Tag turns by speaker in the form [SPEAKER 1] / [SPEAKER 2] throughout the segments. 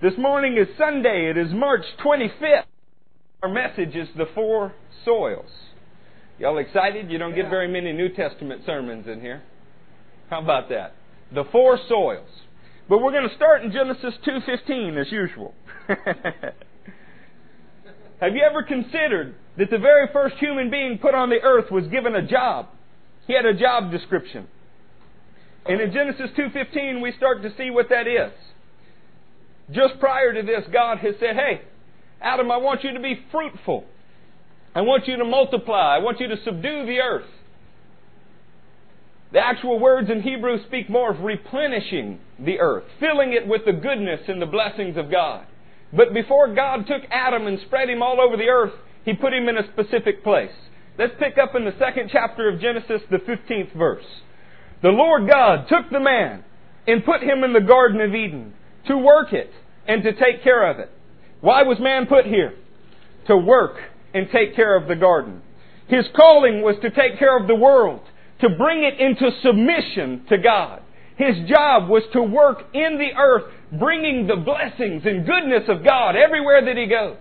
[SPEAKER 1] This morning is Sunday. It is March 25th. Our message is the four soils. Y'all excited? You don't get very many New Testament sermons in here. How about that? The four soils. But we're going to start in Genesis 2:15 as usual. Have you ever considered that the very first human being put on the earth was given a job? He had a job description. And in Genesis 2:15 we start to see what that is. Just prior to this, God has said, Hey, Adam, I want you to be fruitful. I want you to multiply. I want you to subdue the earth. The actual words in Hebrew speak more of replenishing the earth, filling it with the goodness and the blessings of God. But before God took Adam and spread him all over the earth, he put him in a specific place. Let's pick up in the second chapter of Genesis, the 15th verse. The Lord God took the man and put him in the Garden of Eden to work it and to take care of it. Why was man put here? To work and take care of the garden. His calling was to take care of the world, to bring it into submission to God. His job was to work in the earth, bringing the blessings and goodness of God everywhere that he goes.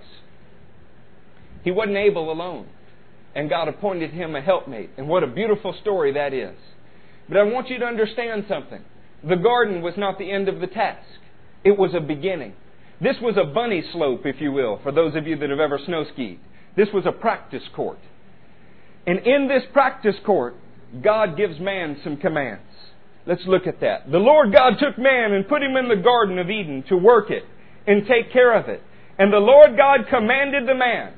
[SPEAKER 1] He wasn't able alone, and God appointed him a helpmate. And what a beautiful story that is. But I want you to understand something. The garden was not the end of the task. It was a beginning. This was a bunny slope, if you will, for those of you that have ever snow skied. This was a practice court. And in this practice court, God gives man some commands. Let's look at that. The Lord God took man and put him in the Garden of Eden to work it and take care of it. And the Lord God commanded the man.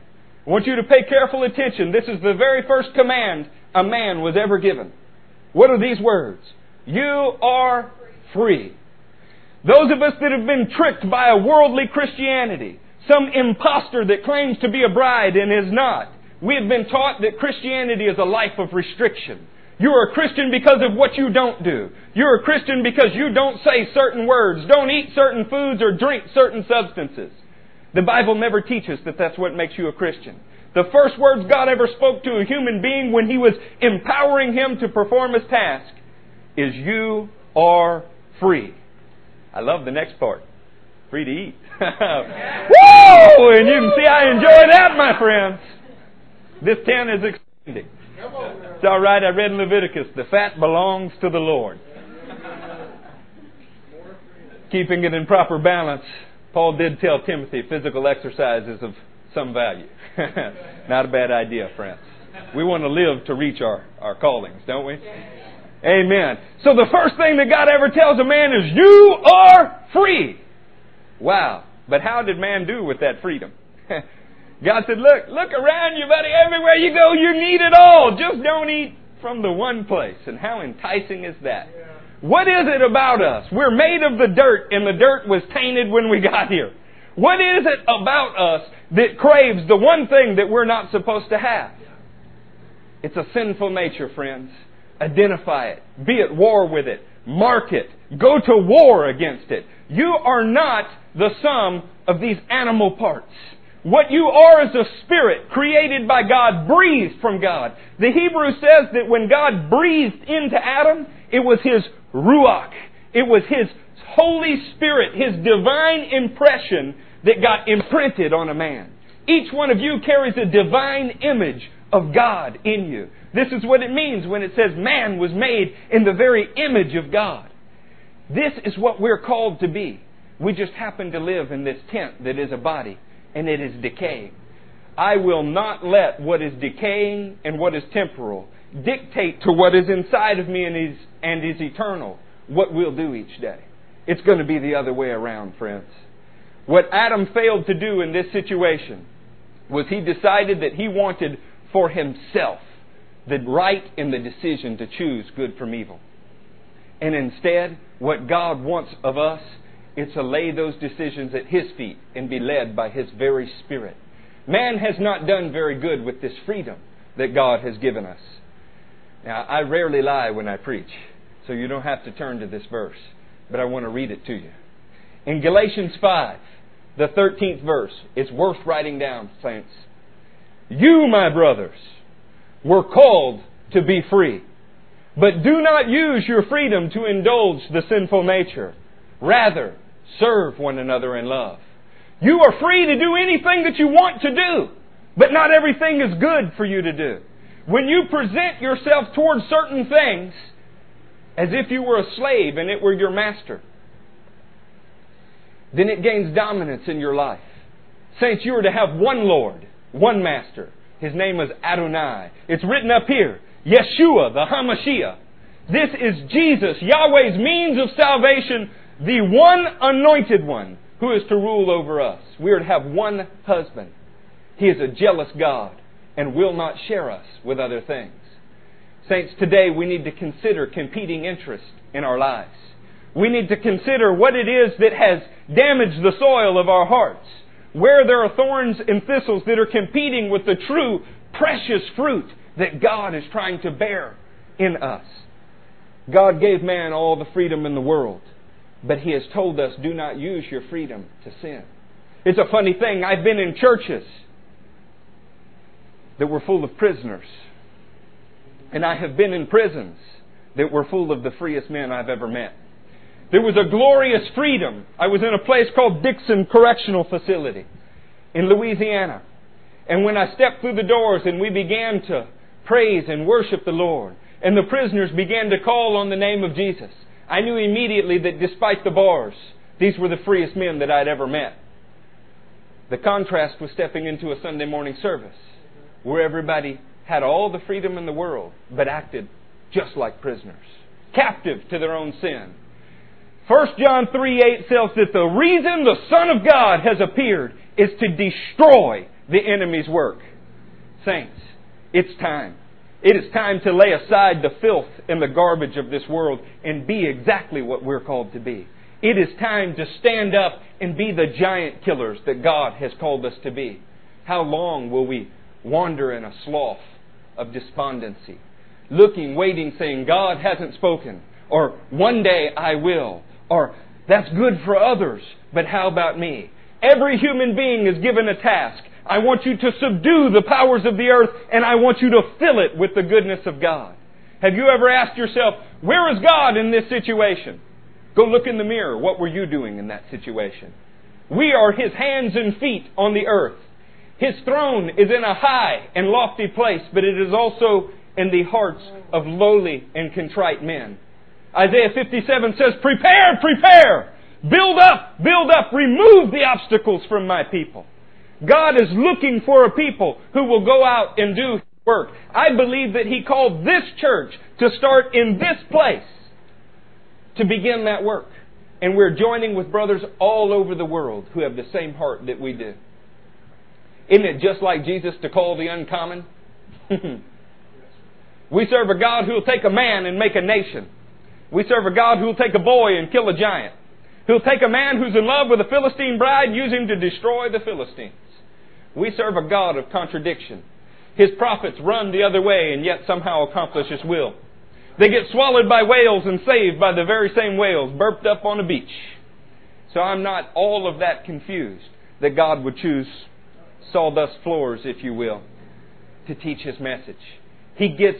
[SPEAKER 1] I want you to pay careful attention. This is the very first command a man was ever given. What are these words? You are free those of us that have been tricked by a worldly Christianity, some impostor that claims to be a bride and is not, we have been taught that Christianity is a life of restriction. You're a Christian because of what you don't do. You're a Christian because you don't say certain words, don't eat certain foods, or drink certain substances. The Bible never teaches that that's what makes you a Christian. The first words God ever spoke to a human being when He was empowering him to perform His task is, You are free. I love the next part. Free to eat. Woo! And you can see I enjoy that, my friends. This town is expanding. It's all right. I read in Leviticus, the fat belongs to the Lord. Keeping it in proper balance. Paul did tell Timothy physical exercise is of some value. Not a bad idea, friends. We want to live to reach our, our callings, don't we? Amen. So the first thing that God ever tells a man is, You are free. Wow. But how did man do with that freedom? God said, Look, look around you, buddy. Everywhere you go, you need it all. Just don't eat from the one place. And how enticing is that? What is it about us? We're made of the dirt, and the dirt was tainted when we got here. What is it about us that craves the one thing that we're not supposed to have? It's a sinful nature, friends. Identify it. Be at war with it. Mark it. Go to war against it. You are not the sum of these animal parts. What you are is a spirit created by God, breathed from God. The Hebrew says that when God breathed into Adam, it was his ruach. It was his Holy Spirit, his divine impression that got imprinted on a man. Each one of you carries a divine image of God in you. This is what it means when it says man was made in the very image of God. This is what we're called to be. We just happen to live in this tent that is a body, and it is decaying. I will not let what is decaying and what is temporal dictate to what is inside of me and is, and is eternal what we'll do each day. It's going to be the other way around, friends. What Adam failed to do in this situation was he decided that he wanted for himself the right in the decision to choose good from evil. And instead, what God wants of us is to lay those decisions at His feet and be led by His very Spirit. Man has not done very good with this freedom that God has given us. Now, I rarely lie when I preach, so you don't have to turn to this verse, but I want to read it to you. In Galatians 5, the 13th verse, it's worth writing down, saints. You, my brothers, we're called to be free. But do not use your freedom to indulge the sinful nature. Rather, serve one another in love. You are free to do anything that you want to do, but not everything is good for you to do. When you present yourself towards certain things as if you were a slave and it were your master, then it gains dominance in your life. Saints, you are to have one Lord, one Master. His name was Adonai. It's written up here. Yeshua, the Hamashiach. This is Jesus, Yahweh's means of salvation, the one anointed one who is to rule over us. We are to have one husband. He is a jealous God and will not share us with other things. Saints, today we need to consider competing interests in our lives. We need to consider what it is that has damaged the soil of our hearts where there are thorns and thistles that are competing with the true precious fruit that God is trying to bear in us. God gave man all the freedom in the world, but He has told us do not use your freedom to sin. It's a funny thing. I've been in churches that were full of prisoners, and I have been in prisons that were full of the freest men I've ever met. There was a glorious freedom. I was in a place called Dixon Correctional Facility in Louisiana. And when I stepped through the doors and we began to praise and worship the Lord, and the prisoners began to call on the name of Jesus, I knew immediately that despite the bars, these were the freest men that I'd ever met. The contrast was stepping into a Sunday morning service where everybody had all the freedom in the world but acted just like prisoners, captive to their own sin 1 John 3 8 says that the reason the Son of God has appeared is to destroy the enemy's work. Saints, it's time. It is time to lay aside the filth and the garbage of this world and be exactly what we're called to be. It is time to stand up and be the giant killers that God has called us to be. How long will we wander in a slough of despondency, looking, waiting, saying, God hasn't spoken, or one day I will? Or, that's good for others, but how about me? Every human being is given a task. I want you to subdue the powers of the earth, and I want you to fill it with the goodness of God. Have you ever asked yourself, where is God in this situation? Go look in the mirror. What were you doing in that situation? We are His hands and feet on the earth. His throne is in a high and lofty place, but it is also in the hearts of lowly and contrite men. Isaiah 57 says, prepare, prepare! Build up, build up, remove the obstacles from my people. God is looking for a people who will go out and do work. I believe that He called this church to start in this place to begin that work. And we're joining with brothers all over the world who have the same heart that we do. Isn't it just like Jesus to call the uncommon? we serve a God who will take a man and make a nation. We serve a God who will take a boy and kill a giant. He'll take a man who's in love with a Philistine bride, use him to destroy the Philistines. We serve a God of contradiction. His prophets run the other way and yet somehow accomplish His will. They get swallowed by whales and saved by the very same whales burped up on a beach. So I'm not all of that confused that God would choose sawdust floors, if you will, to teach His message. He gets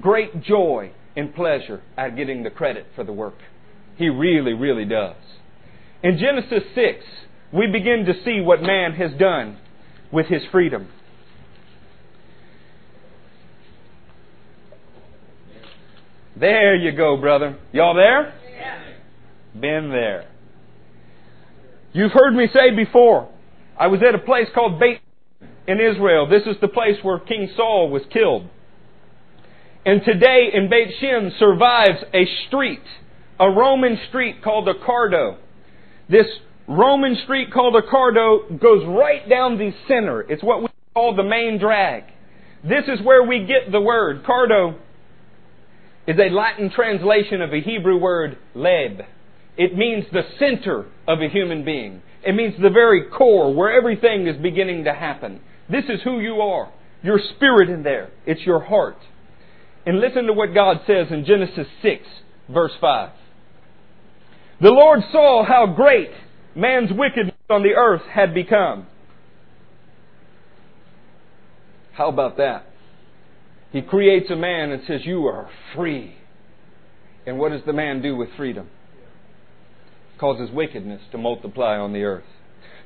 [SPEAKER 1] great joy and pleasure at getting the credit for the work. He really, really does. In Genesis 6, we begin to see what man has done with his freedom. There you go, brother. Y'all there? Yeah. Been there. You've heard me say before, I was at a place called Beit in Israel. This is the place where King Saul was killed. And today in Beit She'an survives a street, a Roman street called a cardo. This Roman street called a cardo goes right down the center. It's what we call the main drag. This is where we get the word. Cardo is a Latin translation of a Hebrew word, leb. It means the center of a human being. It means the very core where everything is beginning to happen. This is who you are. Your spirit in there. It's your heart. And listen to what God says in Genesis 6, verse 5. The Lord saw how great man's wickedness on the earth had become. How about that? He creates a man and says, You are free. And what does the man do with freedom? Causes wickedness to multiply on the earth.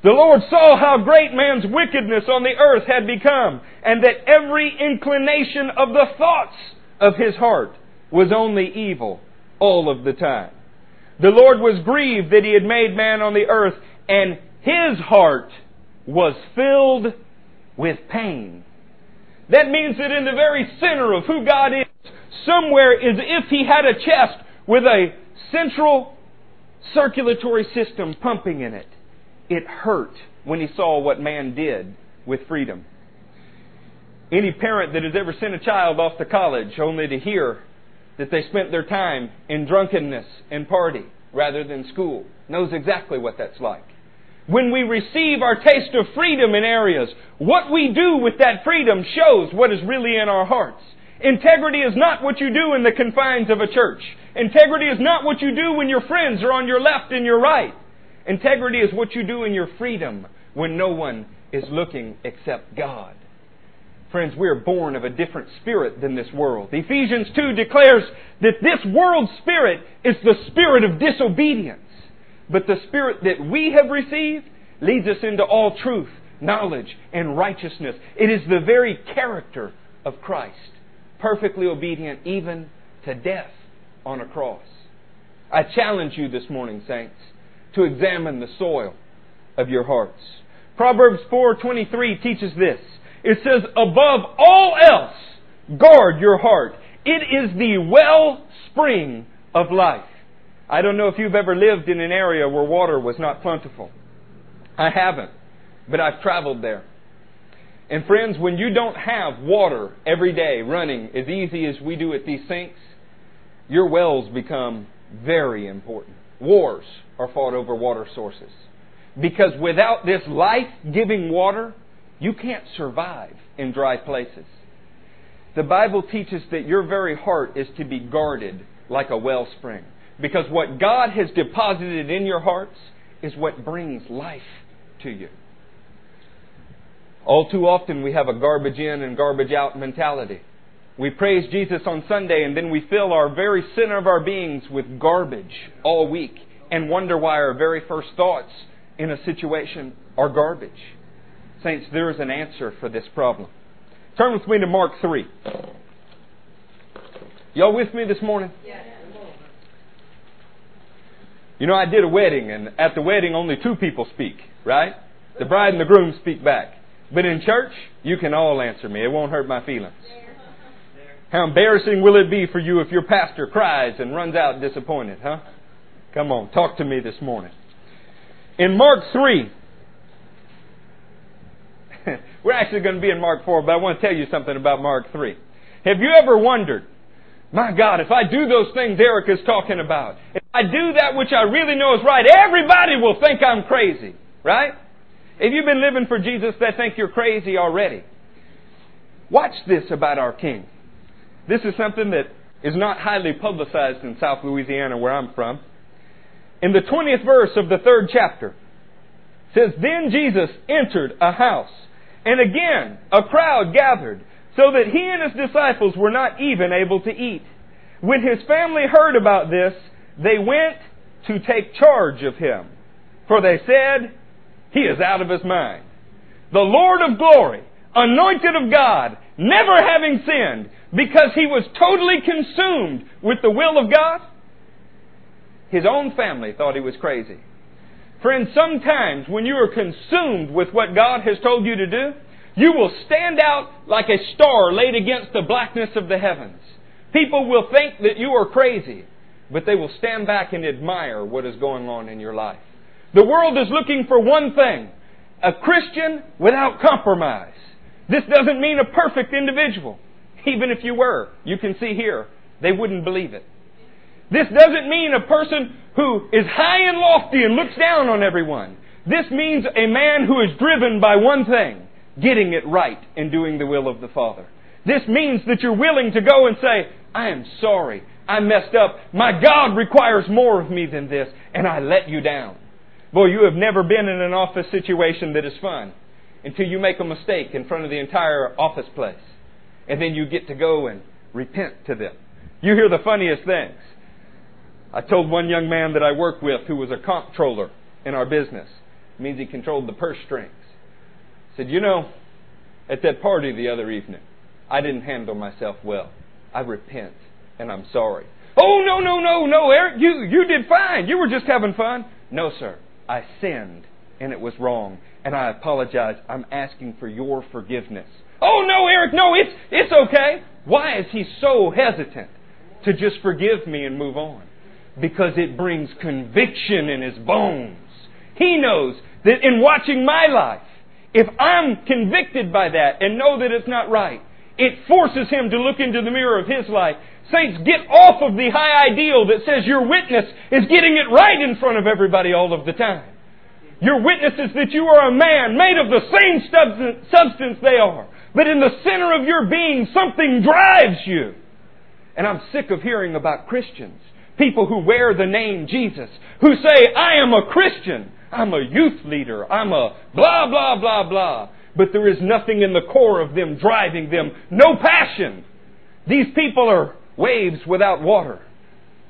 [SPEAKER 1] The Lord saw how great man's wickedness on the earth had become, and that every inclination of the thoughts of his heart was only evil all of the time. The Lord was grieved that he had made man on the earth, and his heart was filled with pain. That means that in the very center of who God is, somewhere is if he had a chest with a central circulatory system pumping in it. It hurt when he saw what man did with freedom. Any parent that has ever sent a child off to college only to hear that they spent their time in drunkenness and party rather than school knows exactly what that's like. When we receive our taste of freedom in areas, what we do with that freedom shows what is really in our hearts. Integrity is not what you do in the confines of a church. Integrity is not what you do when your friends are on your left and your right. Integrity is what you do in your freedom when no one is looking except God. Friends, we are born of a different spirit than this world. Ephesians 2 declares that this world spirit is the spirit of disobedience. But the spirit that we have received leads us into all truth, knowledge, and righteousness. It is the very character of Christ, perfectly obedient even to death on a cross. I challenge you this morning, saints, to examine the soil of your hearts. Proverbs 4:23 teaches this. It says, above all else, guard your heart. It is the wellspring of life. I don't know if you've ever lived in an area where water was not plentiful. I haven't, but I've traveled there. And friends, when you don't have water every day running as easy as we do at these sinks, your wells become very important. Wars are fought over water sources. Because without this life giving water, you can't survive in dry places. The Bible teaches that your very heart is to be guarded like a wellspring. Because what God has deposited in your hearts is what brings life to you. All too often we have a garbage in and garbage out mentality. We praise Jesus on Sunday and then we fill our very center of our beings with garbage all week and wonder why our very first thoughts in a situation are garbage. Saints, there is an answer for this problem. Turn with me to Mark 3. Y'all with me this morning? You know, I did a wedding, and at the wedding, only two people speak, right? The bride and the groom speak back. But in church, you can all answer me. It won't hurt my feelings. How embarrassing will it be for you if your pastor cries and runs out disappointed, huh? Come on, talk to me this morning. In Mark 3, we're actually going to be in Mark 4, but I want to tell you something about Mark 3. Have you ever wondered, my God, if I do those things Eric is talking about, if I do that which I really know is right, everybody will think I'm crazy, right? If you've been living for Jesus, they think you're crazy already. Watch this about our King. This is something that is not highly publicized in South Louisiana, where I'm from. In the 20th verse of the third chapter, says, Then Jesus entered a house and again, a crowd gathered, so that he and his disciples were not even able to eat. When his family heard about this, they went to take charge of him. For they said, He is out of his mind. The Lord of glory, anointed of God, never having sinned, because he was totally consumed with the will of God? His own family thought he was crazy. Friend, sometimes when you are consumed with what God has told you to do, you will stand out like a star laid against the blackness of the heavens. People will think that you are crazy, but they will stand back and admire what is going on in your life. The world is looking for one thing a Christian without compromise. This doesn't mean a perfect individual. Even if you were, you can see here, they wouldn't believe it. This doesn't mean a person who is high and lofty and looks down on everyone. This means a man who is driven by one thing getting it right and doing the will of the Father. This means that you're willing to go and say, I am sorry. I messed up. My God requires more of me than this, and I let you down. Boy, you have never been in an office situation that is fun until you make a mistake in front of the entire office place. And then you get to go and repent to them. You hear the funniest things. I told one young man that I work with who was a comptroller in our business. It means he controlled the purse strings. I said, you know, at that party the other evening, I didn't handle myself well. I repent and I'm sorry. Oh no, no, no, no, Eric, you you did fine. You were just having fun. No, sir. I sinned and it was wrong. And I apologize. I'm asking for your forgiveness. Oh no, Eric, no, it's it's okay. Why is he so hesitant to just forgive me and move on? because it brings conviction in his bones. He knows that in watching my life, if I'm convicted by that and know that it's not right, it forces him to look into the mirror of his life. Saints, get off of the high ideal that says your witness is getting it right in front of everybody all of the time. Your witness is that you are a man made of the same substance, they are. But in the center of your being, something drives you. And I'm sick of hearing about Christians People who wear the name Jesus, who say, I am a Christian, I'm a youth leader, I'm a blah, blah, blah, blah. But there is nothing in the core of them driving them, no passion. These people are waves without water.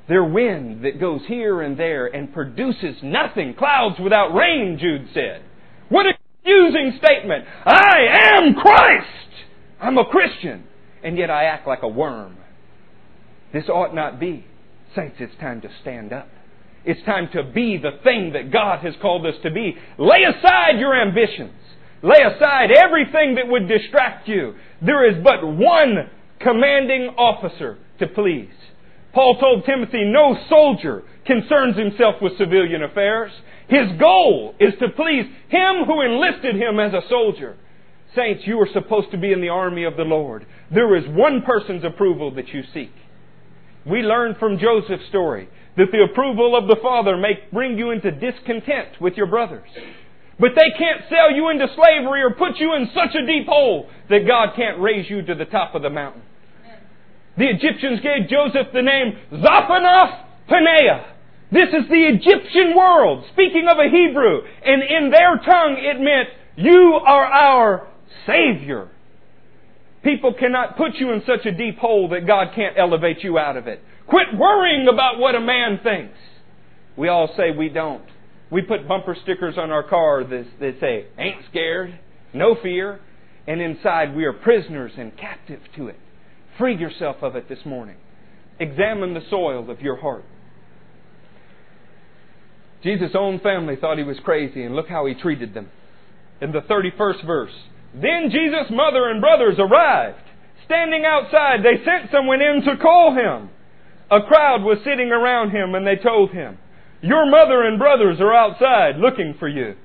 [SPEAKER 1] They're wind that goes here and there and produces nothing. Clouds without rain, Jude said. What a confusing statement. I am Christ. I'm a Christian. And yet I act like a worm. This ought not be. Saints, it's time to stand up. It's time to be the thing that God has called us to be. Lay aside your ambitions. Lay aside everything that would distract you. There is but one commanding officer to please. Paul told Timothy, no soldier concerns himself with civilian affairs. His goal is to please him who enlisted him as a soldier. Saints, you are supposed to be in the army of the Lord. There is one person's approval that you seek. We learn from Joseph's story that the approval of the father may bring you into discontent with your brothers. But they can't sell you into slavery or put you in such a deep hole that God can't raise you to the top of the mountain. The Egyptians gave Joseph the name Zaphenath Paneah. This is the Egyptian world, speaking of a Hebrew. And in their tongue, it meant, you are our Savior. People cannot put you in such a deep hole that God can't elevate you out of it. Quit worrying about what a man thinks. We all say we don't. We put bumper stickers on our car that, that say, ain't scared, no fear, and inside we are prisoners and captive to it. Free yourself of it this morning. Examine the soil of your heart. Jesus' own family thought he was crazy, and look how he treated them. In the 31st verse, then Jesus' mother and brothers arrived. Standing outside, they sent someone in to call him. A crowd was sitting around him and they told him, Your mother and brothers are outside looking for you.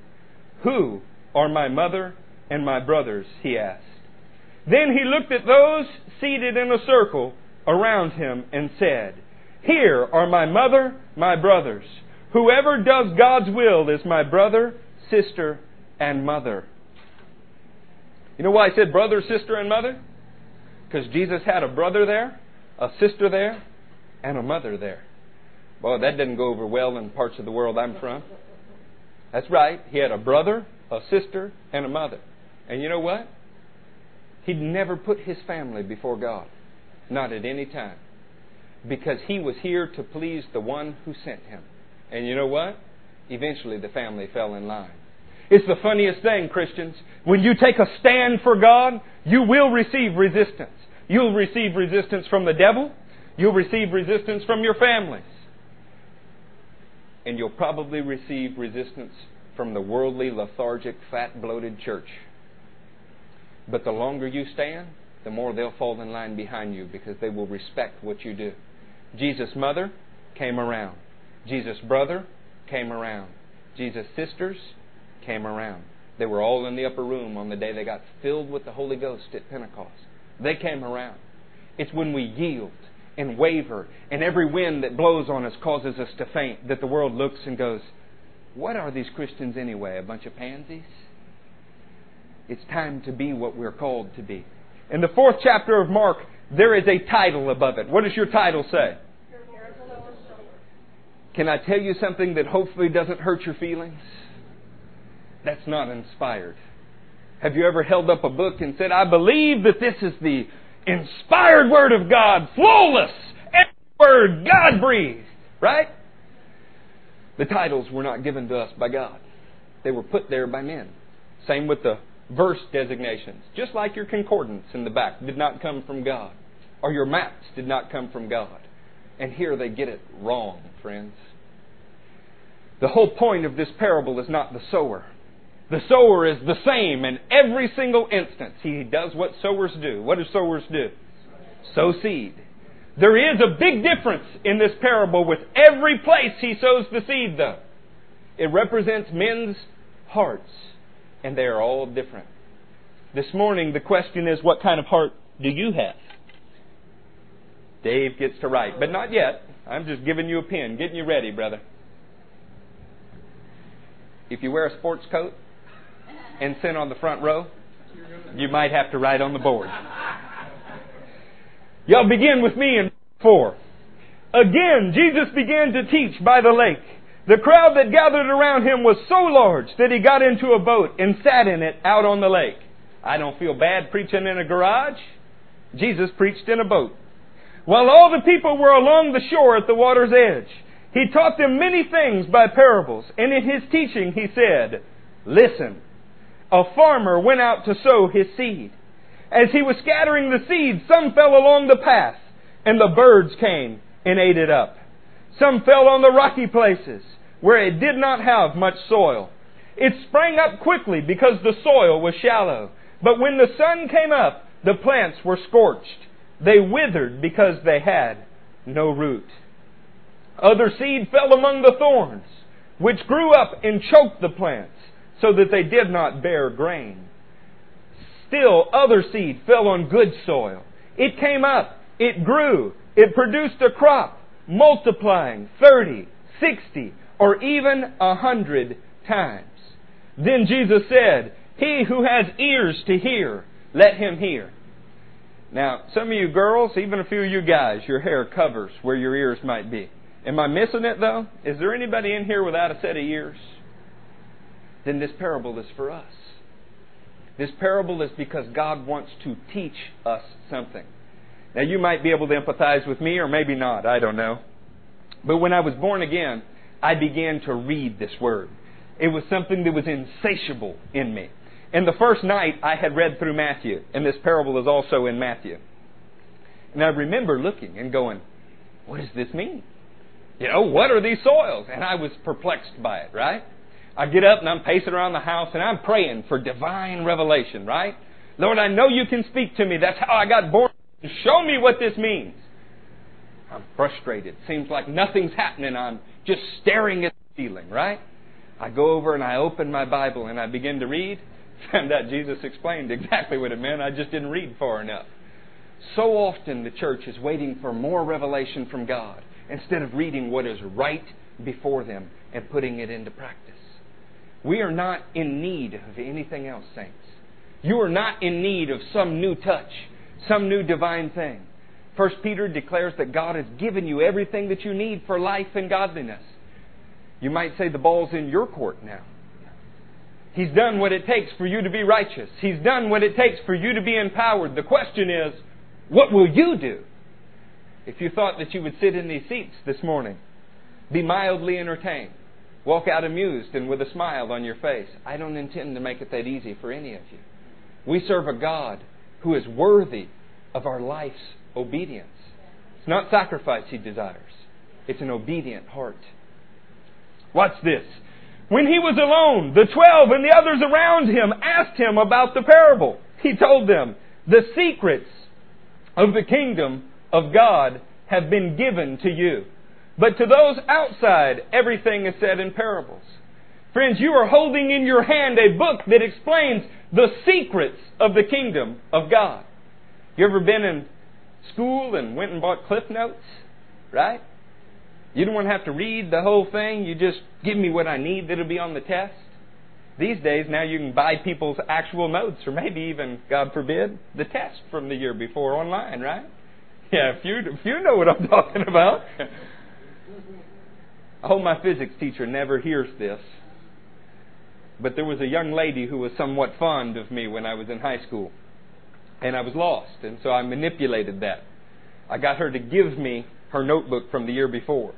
[SPEAKER 1] Who are my mother and my brothers? he asked. Then he looked at those seated in a circle around him and said, Here are my mother, my brothers. Whoever does God's will is my brother, sister, and mother. You know why I said brother, sister, and mother? Because Jesus had a brother there, a sister there, and a mother there. Boy, that didn't go over well in parts of the world I'm from. That's right. He had a brother, a sister, and a mother. And you know what? He'd never put his family before God, not at any time, because he was here to please the one who sent him. And you know what? Eventually the family fell in line. It's the funniest thing, Christians. When you take a stand for God, you will receive resistance. You'll receive resistance from the devil. You'll receive resistance from your families. And you'll probably receive resistance from the worldly, lethargic, fat, bloated church. But the longer you stand, the more they'll fall in line behind you because they will respect what you do. Jesus' mother came around. Jesus' brother came around. Jesus' sisters came around. They were all in the upper room on the day they got filled with the Holy Ghost at Pentecost. They came around. It's when we yield and waver, and every wind that blows on us causes us to faint, that the world looks and goes, What are these Christians anyway? A bunch of pansies? It's time to be what we're called to be. In the fourth chapter of Mark, there is a title above it. What does your title say? Can I tell you something that hopefully doesn't hurt your feelings? That's not inspired. Have you ever held up a book and said, I believe that this is the inspired Word of God, flawless, every word God breathed, right? The titles were not given to us by God. They were put there by men. Same with the verse designations. Just like your concordance in the back did not come from God, or your maps did not come from God. And here they get it wrong, friends. The whole point of this parable is not the sower. The sower is the same in every single instance. He does what sowers do. What do sowers do? Sow seed. There is a big difference in this parable with every place he sows the seed, though. It represents men's hearts, and they are all different. This morning, the question is what kind of heart do you have? Dave gets to write, but not yet. I'm just giving you a pen, getting you ready, brother. If you wear a sports coat, and sit on the front row, you might have to write on the board. Y'all begin with me in 4. Again, Jesus began to teach by the lake. The crowd that gathered around him was so large that he got into a boat and sat in it out on the lake. I don't feel bad preaching in a garage. Jesus preached in a boat. While all the people were along the shore at the water's edge, he taught them many things by parables, and in his teaching he said, Listen, a farmer went out to sow his seed. As he was scattering the seed, some fell along the path, and the birds came and ate it up. Some fell on the rocky places, where it did not have much soil. It sprang up quickly because the soil was shallow. But when the sun came up, the plants were scorched. They withered because they had no root. Other seed fell among the thorns, which grew up and choked the plants so that they did not bear grain. Still, other seed fell on good soil. It came up, it grew, it produced a crop, multiplying thirty, sixty, or even a hundred times. Then Jesus said, He who has ears to hear, let him hear. Now, some of you girls, even a few of you guys, your hair covers where your ears might be. Am I missing it though? Is there anybody in here without a set of ears? then this parable is for us. This parable is because God wants to teach us something. Now, you might be able to empathize with me, or maybe not, I don't know. But when I was born again, I began to read this word. It was something that was insatiable in me. And the first night, I had read through Matthew, and this parable is also in Matthew. And I remember looking and going, What does this mean? You know, what are these soils? And I was perplexed by it, right? I get up and I'm pacing around the house and I'm praying for divine revelation, right? Lord, I know you can speak to me. That's how I got born. Show me what this means. I'm frustrated. Seems like nothing's happening. I'm just staring at the ceiling, right? I go over and I open my Bible and I begin to read. Found out Jesus explained exactly what it meant. I just didn't read far enough. So often the church is waiting for more revelation from God instead of reading what is right before them and putting it into practice. We are not in need of anything else, saints. You are not in need of some new touch, some new divine thing. First Peter declares that God has given you everything that you need for life and godliness. You might say the ball's in your court now. He's done what it takes for you to be righteous. He's done what it takes for you to be empowered. The question is, what will you do? If you thought that you would sit in these seats this morning, be mildly entertained Walk out amused and with a smile on your face. I don't intend to make it that easy for any of you. We serve a God who is worthy of our life's obedience. It's not sacrifice he desires, it's an obedient heart. Watch this. When he was alone, the twelve and the others around him asked him about the parable. He told them, The secrets of the kingdom of God have been given to you. But to those outside, everything is said in parables. Friends, you are holding in your hand a book that explains the secrets of the kingdom of God. You ever been in school and went and bought Cliff Notes? Right? You don't want to have to read the whole thing. You just give me what I need that'll be on the test. These days, now you can buy people's actual notes or maybe even, God forbid, the test from the year before online, right? Yeah, if you, if you know what I'm talking about. I hope my physics teacher never hears this. But there was a young lady who was somewhat fond of me when I was in high school. And I was lost. And so I manipulated that. I got her to give me her notebook from the year before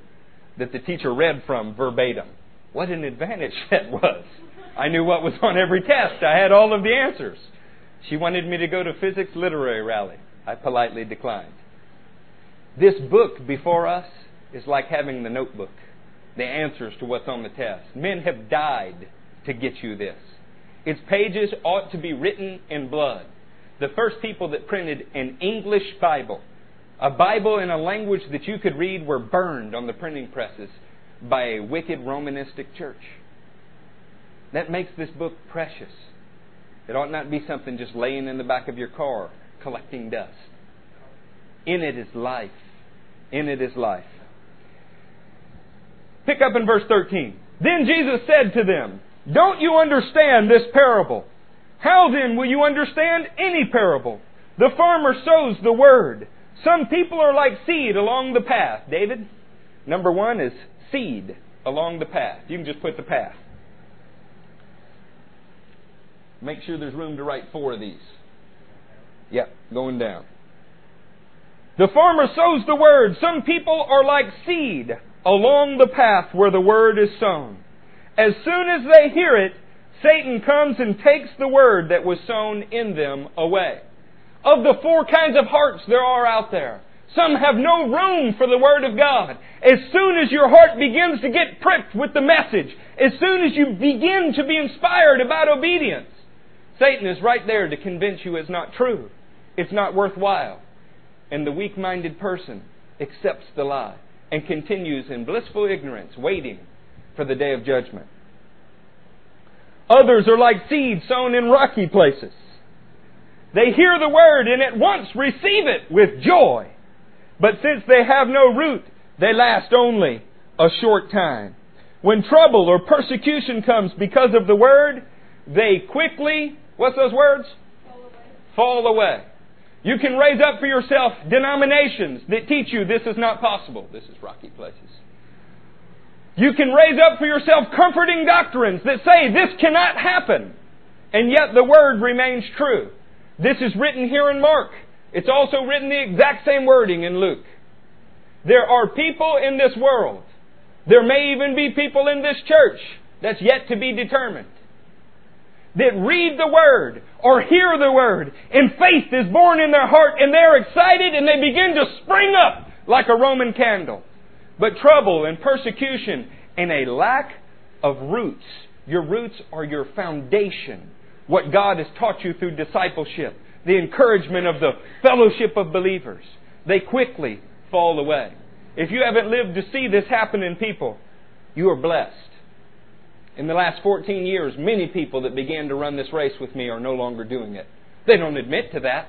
[SPEAKER 1] that the teacher read from verbatim. What an advantage that was. I knew what was on every test. I had all of the answers. She wanted me to go to physics literary rally. I politely declined. This book before us is like having the notebook, the answers to what's on the test. Men have died to get you this. Its pages ought to be written in blood. The first people that printed an English Bible, a Bible in a language that you could read, were burned on the printing presses by a wicked Romanistic church. That makes this book precious. It ought not be something just laying in the back of your car collecting dust. In it is life. In it is life. Pick up in verse 13. Then Jesus said to them, Don't you understand this parable? How then will you understand any parable? The farmer sows the word. Some people are like seed along the path. David, number one is seed along the path. You can just put the path. Make sure there's room to write four of these. Yep, going down. The farmer sows the word. Some people are like seed along the path where the word is sown. As soon as they hear it, Satan comes and takes the word that was sown in them away. Of the four kinds of hearts there are out there, some have no room for the Word of God. As soon as your heart begins to get pricked with the message, as soon as you begin to be inspired about obedience, Satan is right there to convince you it's not true. It's not worthwhile. And the weak minded person accepts the lie and continues in blissful ignorance, waiting for the day of judgment. Others are like seeds sown in rocky places. They hear the word and at once receive it with joy. But since they have no root, they last only a short time. When trouble or persecution comes because of the word, they quickly, what's those words? Fall away. Fall away. You can raise up for yourself denominations that teach you this is not possible. This is rocky places. You can raise up for yourself comforting doctrines that say this cannot happen. And yet the word remains true. This is written here in Mark. It's also written the exact same wording in Luke. There are people in this world. There may even be people in this church that's yet to be determined that read the Word or hear the Word and faith is born in their heart and they're excited and they begin to spring up like a Roman candle. But trouble and persecution and a lack of roots. Your roots are your foundation. What God has taught you through discipleship, the encouragement of the fellowship of believers. They quickly fall away. If you haven't lived to see this happen in people, you are blessed. In the last 14 years, many people that began to run this race with me are no longer doing it. They don't admit to that.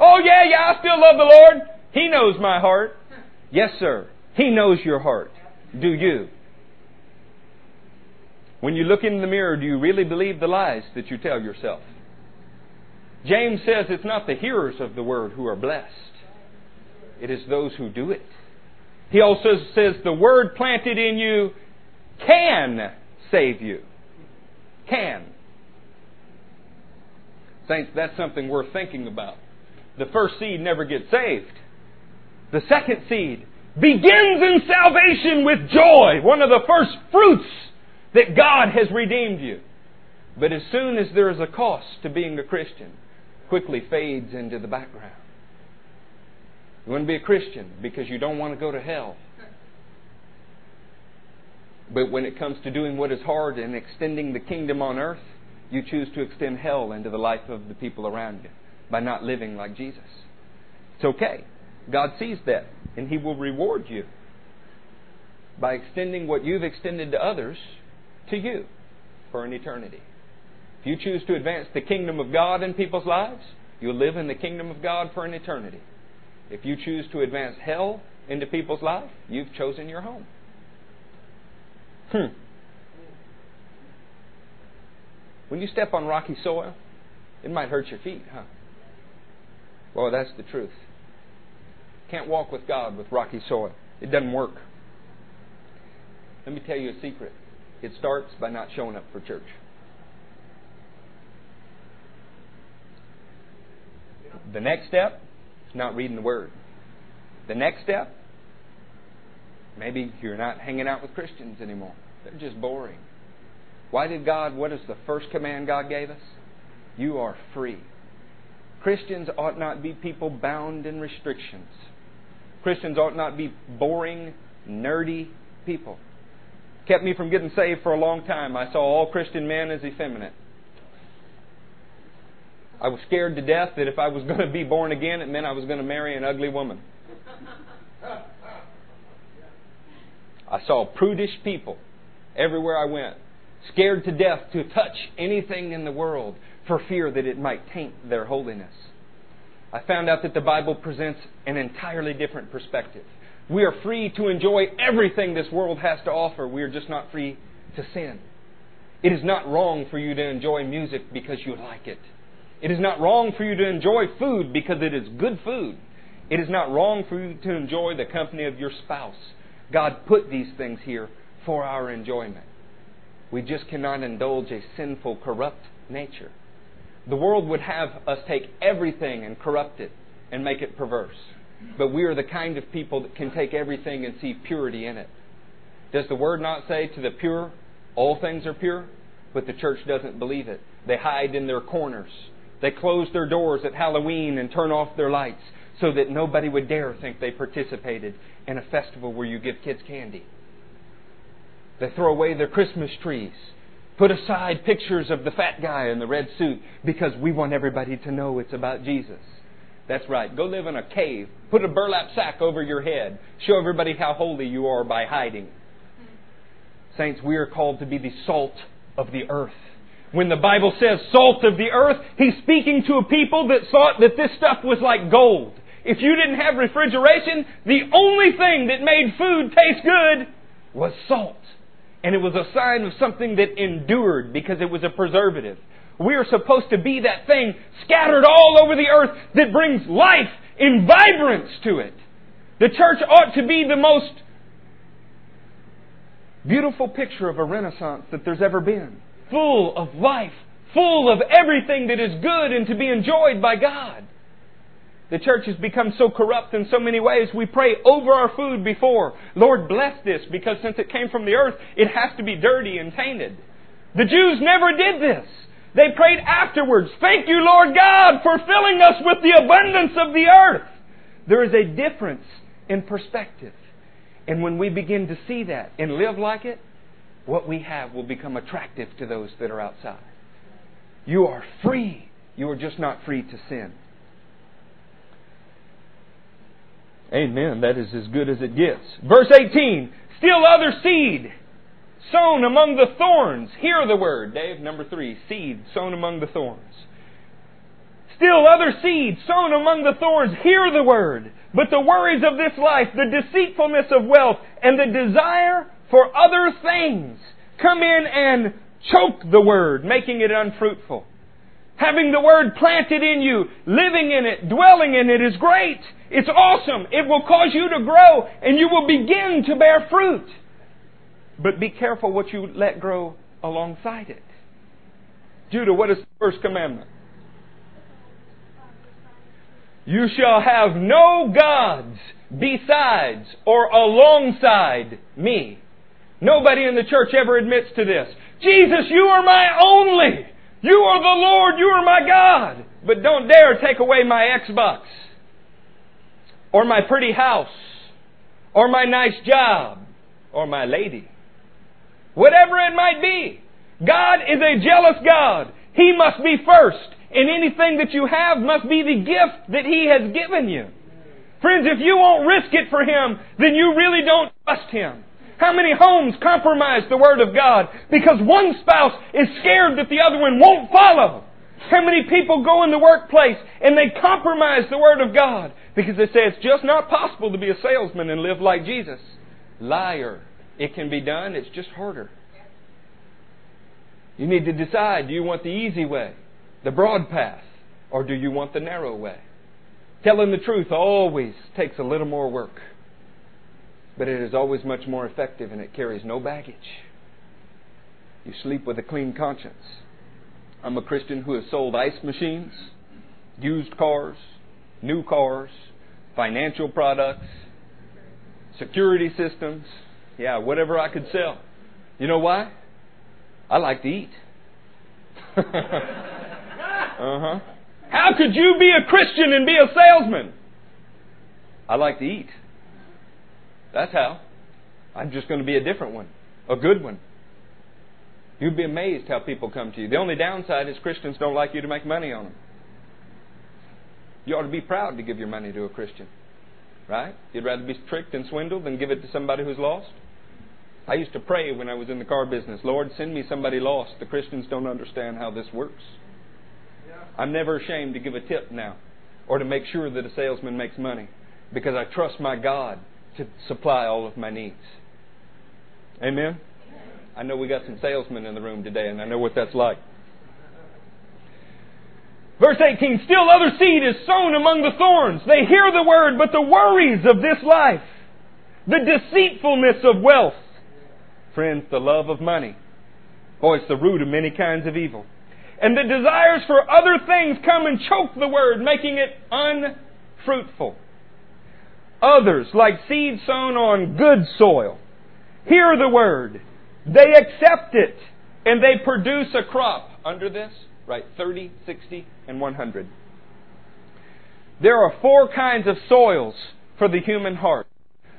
[SPEAKER 1] Oh, yeah, yeah, I still love the Lord. He knows my heart. Yes, sir. He knows your heart. Do you? When you look in the mirror, do you really believe the lies that you tell yourself? James says it's not the hearers of the word who are blessed, it is those who do it. He also says the word planted in you can save you. Can. Saints, that's something worth thinking about. The first seed never gets saved. The second seed begins in salvation with joy, one of the first fruits that God has redeemed you. But as soon as there is a cost to being a Christian, quickly fades into the background. You want to be a Christian because you don't want to go to hell. But when it comes to doing what is hard and extending the kingdom on earth, you choose to extend hell into the life of the people around you by not living like Jesus. It's okay. God sees that, and He will reward you by extending what you've extended to others to you for an eternity. If you choose to advance the kingdom of God in people's lives, you'll live in the kingdom of God for an eternity. If you choose to advance hell into people's life, you've chosen your home. Hmm. When you step on rocky soil, it might hurt your feet, huh? Well, that's the truth. Can't walk with God with rocky soil. It doesn't work. Let me tell you a secret. It starts by not showing up for church. The next step is not reading the Word. The next step Maybe you're not hanging out with Christians anymore. They're just boring. Why did God, what is the first command God gave us? You are free. Christians ought not be people bound in restrictions. Christians ought not be boring, nerdy people. Kept me from getting saved for a long time. I saw all Christian men as effeminate. I was scared to death that if I was going to be born again, it meant I was going to marry an ugly woman. I saw prudish people everywhere I went, scared to death to touch anything in the world for fear that it might taint their holiness. I found out that the Bible presents an entirely different perspective. We are free to enjoy everything this world has to offer. We are just not free to sin. It is not wrong for you to enjoy music because you like it. It is not wrong for you to enjoy food because it is good food. It is not wrong for you to enjoy the company of your spouse God put these things here for our enjoyment. We just cannot indulge a sinful, corrupt nature. The world would have us take everything and corrupt it and make it perverse. But we are the kind of people that can take everything and see purity in it. Does the word not say to the pure, all things are pure? But the church doesn't believe it. They hide in their corners. They close their doors at Halloween and turn off their lights so that nobody would dare think they participated in a festival where you give kids candy. They throw away their Christmas trees, put aside pictures of the fat guy in the red suit because we want everybody to know it's about Jesus. That's right. Go live in a cave, put a burlap sack over your head, show everybody how holy you are by hiding. Saints, we are called to be the salt of the earth. When the Bible says salt of the earth, he's speaking to a people that thought that this stuff was like gold. If you didn't have refrigeration, the only thing that made food taste good was salt. And it was a sign of something that endured because it was a preservative. We are supposed to be that thing scattered all over the earth that brings life and vibrance to it. The church ought to be the most beautiful picture of a renaissance that there's ever been. Full of life, full of everything that is good and to be enjoyed by God. The church has become so corrupt in so many ways. We pray over our food before. Lord, bless this because since it came from the earth, it has to be dirty and tainted. The Jews never did this. They prayed afterwards. Thank you, Lord God, for filling us with the abundance of the earth. There is a difference in perspective. And when we begin to see that and live like it, what we have will become attractive to those that are outside. You are free. You are just not free to sin. Amen. That is as good as it gets. Verse 18 Still other seed sown among the thorns. Hear the word, Dave. Number three seed sown among the thorns. Still other seed sown among the thorns. Hear the word. But the worries of this life, the deceitfulness of wealth, and the desire for other things come in and choke the word, making it unfruitful. Having the Word planted in you, living in it, dwelling in it is great. It's awesome. It will cause you to grow and you will begin to bear fruit. But be careful what you let grow alongside it. Judah, what is the first commandment? You shall have no gods besides or alongside me. Nobody in the church ever admits to this. Jesus, you are my only. You are the Lord, you are my God, but don't dare take away my Xbox or my pretty house or my nice job or my lady. Whatever it might be, God is a jealous God. He must be first, and anything that you have must be the gift that He has given you. Friends, if you won't risk it for Him, then you really don't trust Him. How many homes compromise the Word of God because one spouse is scared that the other one won't follow? How many people go in the workplace and they compromise the Word of God because they say it's just not possible to be a salesman and live like Jesus? Liar. It can be done, it's just harder. You need to decide do you want the easy way, the broad path, or do you want the narrow way? Telling the truth always takes a little more work but it is always much more effective and it carries no baggage. You sleep with a clean conscience. I'm a Christian who has sold ice machines, used cars, new cars, financial products, security systems, yeah, whatever I could sell. You know why? I like to eat. uh huh. How could you be a Christian and be a salesman? I like to eat. That's how. I'm just going to be a different one, a good one. You'd be amazed how people come to you. The only downside is Christians don't like you to make money on them. You ought to be proud to give your money to a Christian, right? You'd rather be tricked and swindled than give it to somebody who's lost. I used to pray when I was in the car business, Lord, send me somebody lost. The Christians don't understand how this works. I'm never ashamed to give a tip now or to make sure that a salesman makes money because I trust my God to supply all of my needs. Amen? I know we got some salesmen in the room today, and I know what that's like. Verse 18, still other seed is sown among the thorns. They hear the word, but the worries of this life, the deceitfulness of wealth, friends, the love of money, boy, oh, it's the root of many kinds of evil. And the desires for other things come and choke the word, making it unfruitful others like seed sown on good soil hear the word, they accept it, and they produce a crop under this, right? 30, 60, and 100. There are four kinds of soils for the human heart.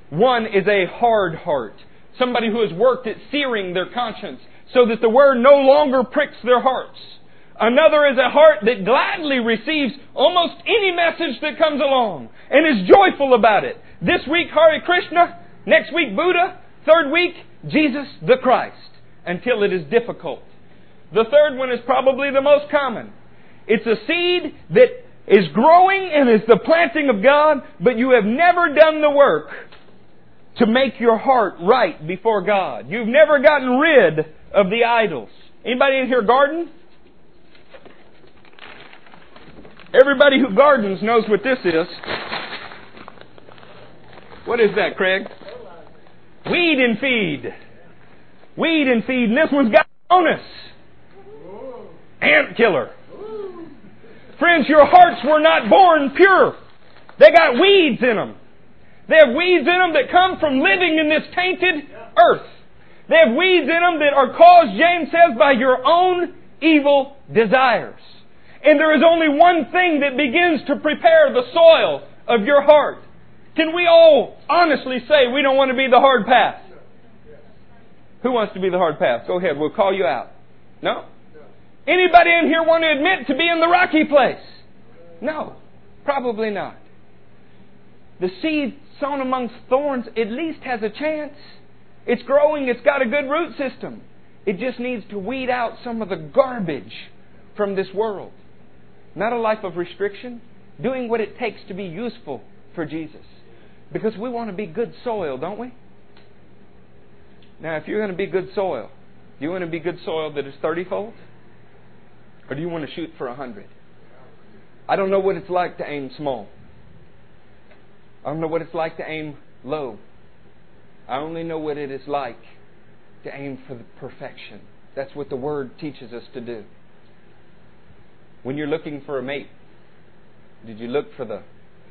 [SPEAKER 1] One is a hard heart, somebody who has worked at searing their conscience so that the word no longer pricks their hearts. Another is a heart that gladly receives almost any message that comes along and is joyful about it. This week, Hare Krishna. Next week, Buddha. Third week, Jesus the Christ. Until it is difficult. The third one is probably the most common. It's a seed that is growing and is the planting of God, but you have never done the work to make your heart right before God. You've never gotten rid of the idols. Anybody in here garden? Everybody who gardens knows what this is. What is that, Craig? Weed and feed. Weed and feed. And this one's got bonus. Ant killer. Friends, your hearts were not born pure. They got weeds in them. They have weeds in them that come from living in this tainted earth. They have weeds in them that are caused, James says, by your own evil desires. And there is only one thing that begins to prepare the soil of your heart. Can we all honestly say we don't want to be the hard path? Who wants to be the hard path? Go ahead, we'll call you out. No? Anybody in here want to admit to be in the rocky place? No, probably not. The seed sown amongst thorns at least has a chance. It's growing, it's got a good root system. It just needs to weed out some of the garbage from this world not a life of restriction, doing what it takes to be useful for Jesus. Because we want to be good soil, don't we? Now, if you're going to be good soil, do you want to be good soil that is 30 fold? Or do you want to shoot for 100? I don't know what it's like to aim small. I don't know what it's like to aim low. I only know what it is like to aim for the perfection. That's what the Word teaches us to do. When you're looking for a mate, did you look for the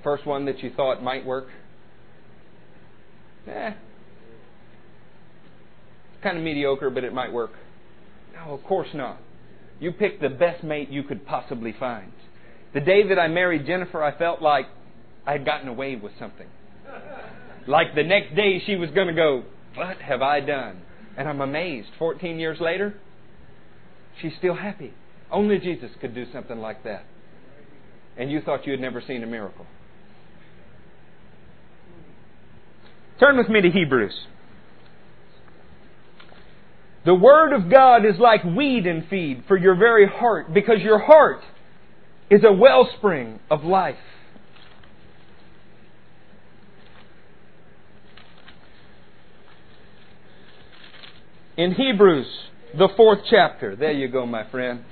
[SPEAKER 1] first one that you thought might work? Eh. It's kind of mediocre, but it might work. No, of course not. You picked the best mate you could possibly find. The day that I married Jennifer, I felt like I had gotten away with something. Like the next day, she was going to go, What have I done? And I'm amazed. 14 years later, she's still happy. Only Jesus could do something like that. And you thought you had never seen a miracle. Turn with me to Hebrews. The Word of God is like weed and feed for your very heart, because your heart is a wellspring of life. In Hebrews, the fourth chapter. There you go, my friend.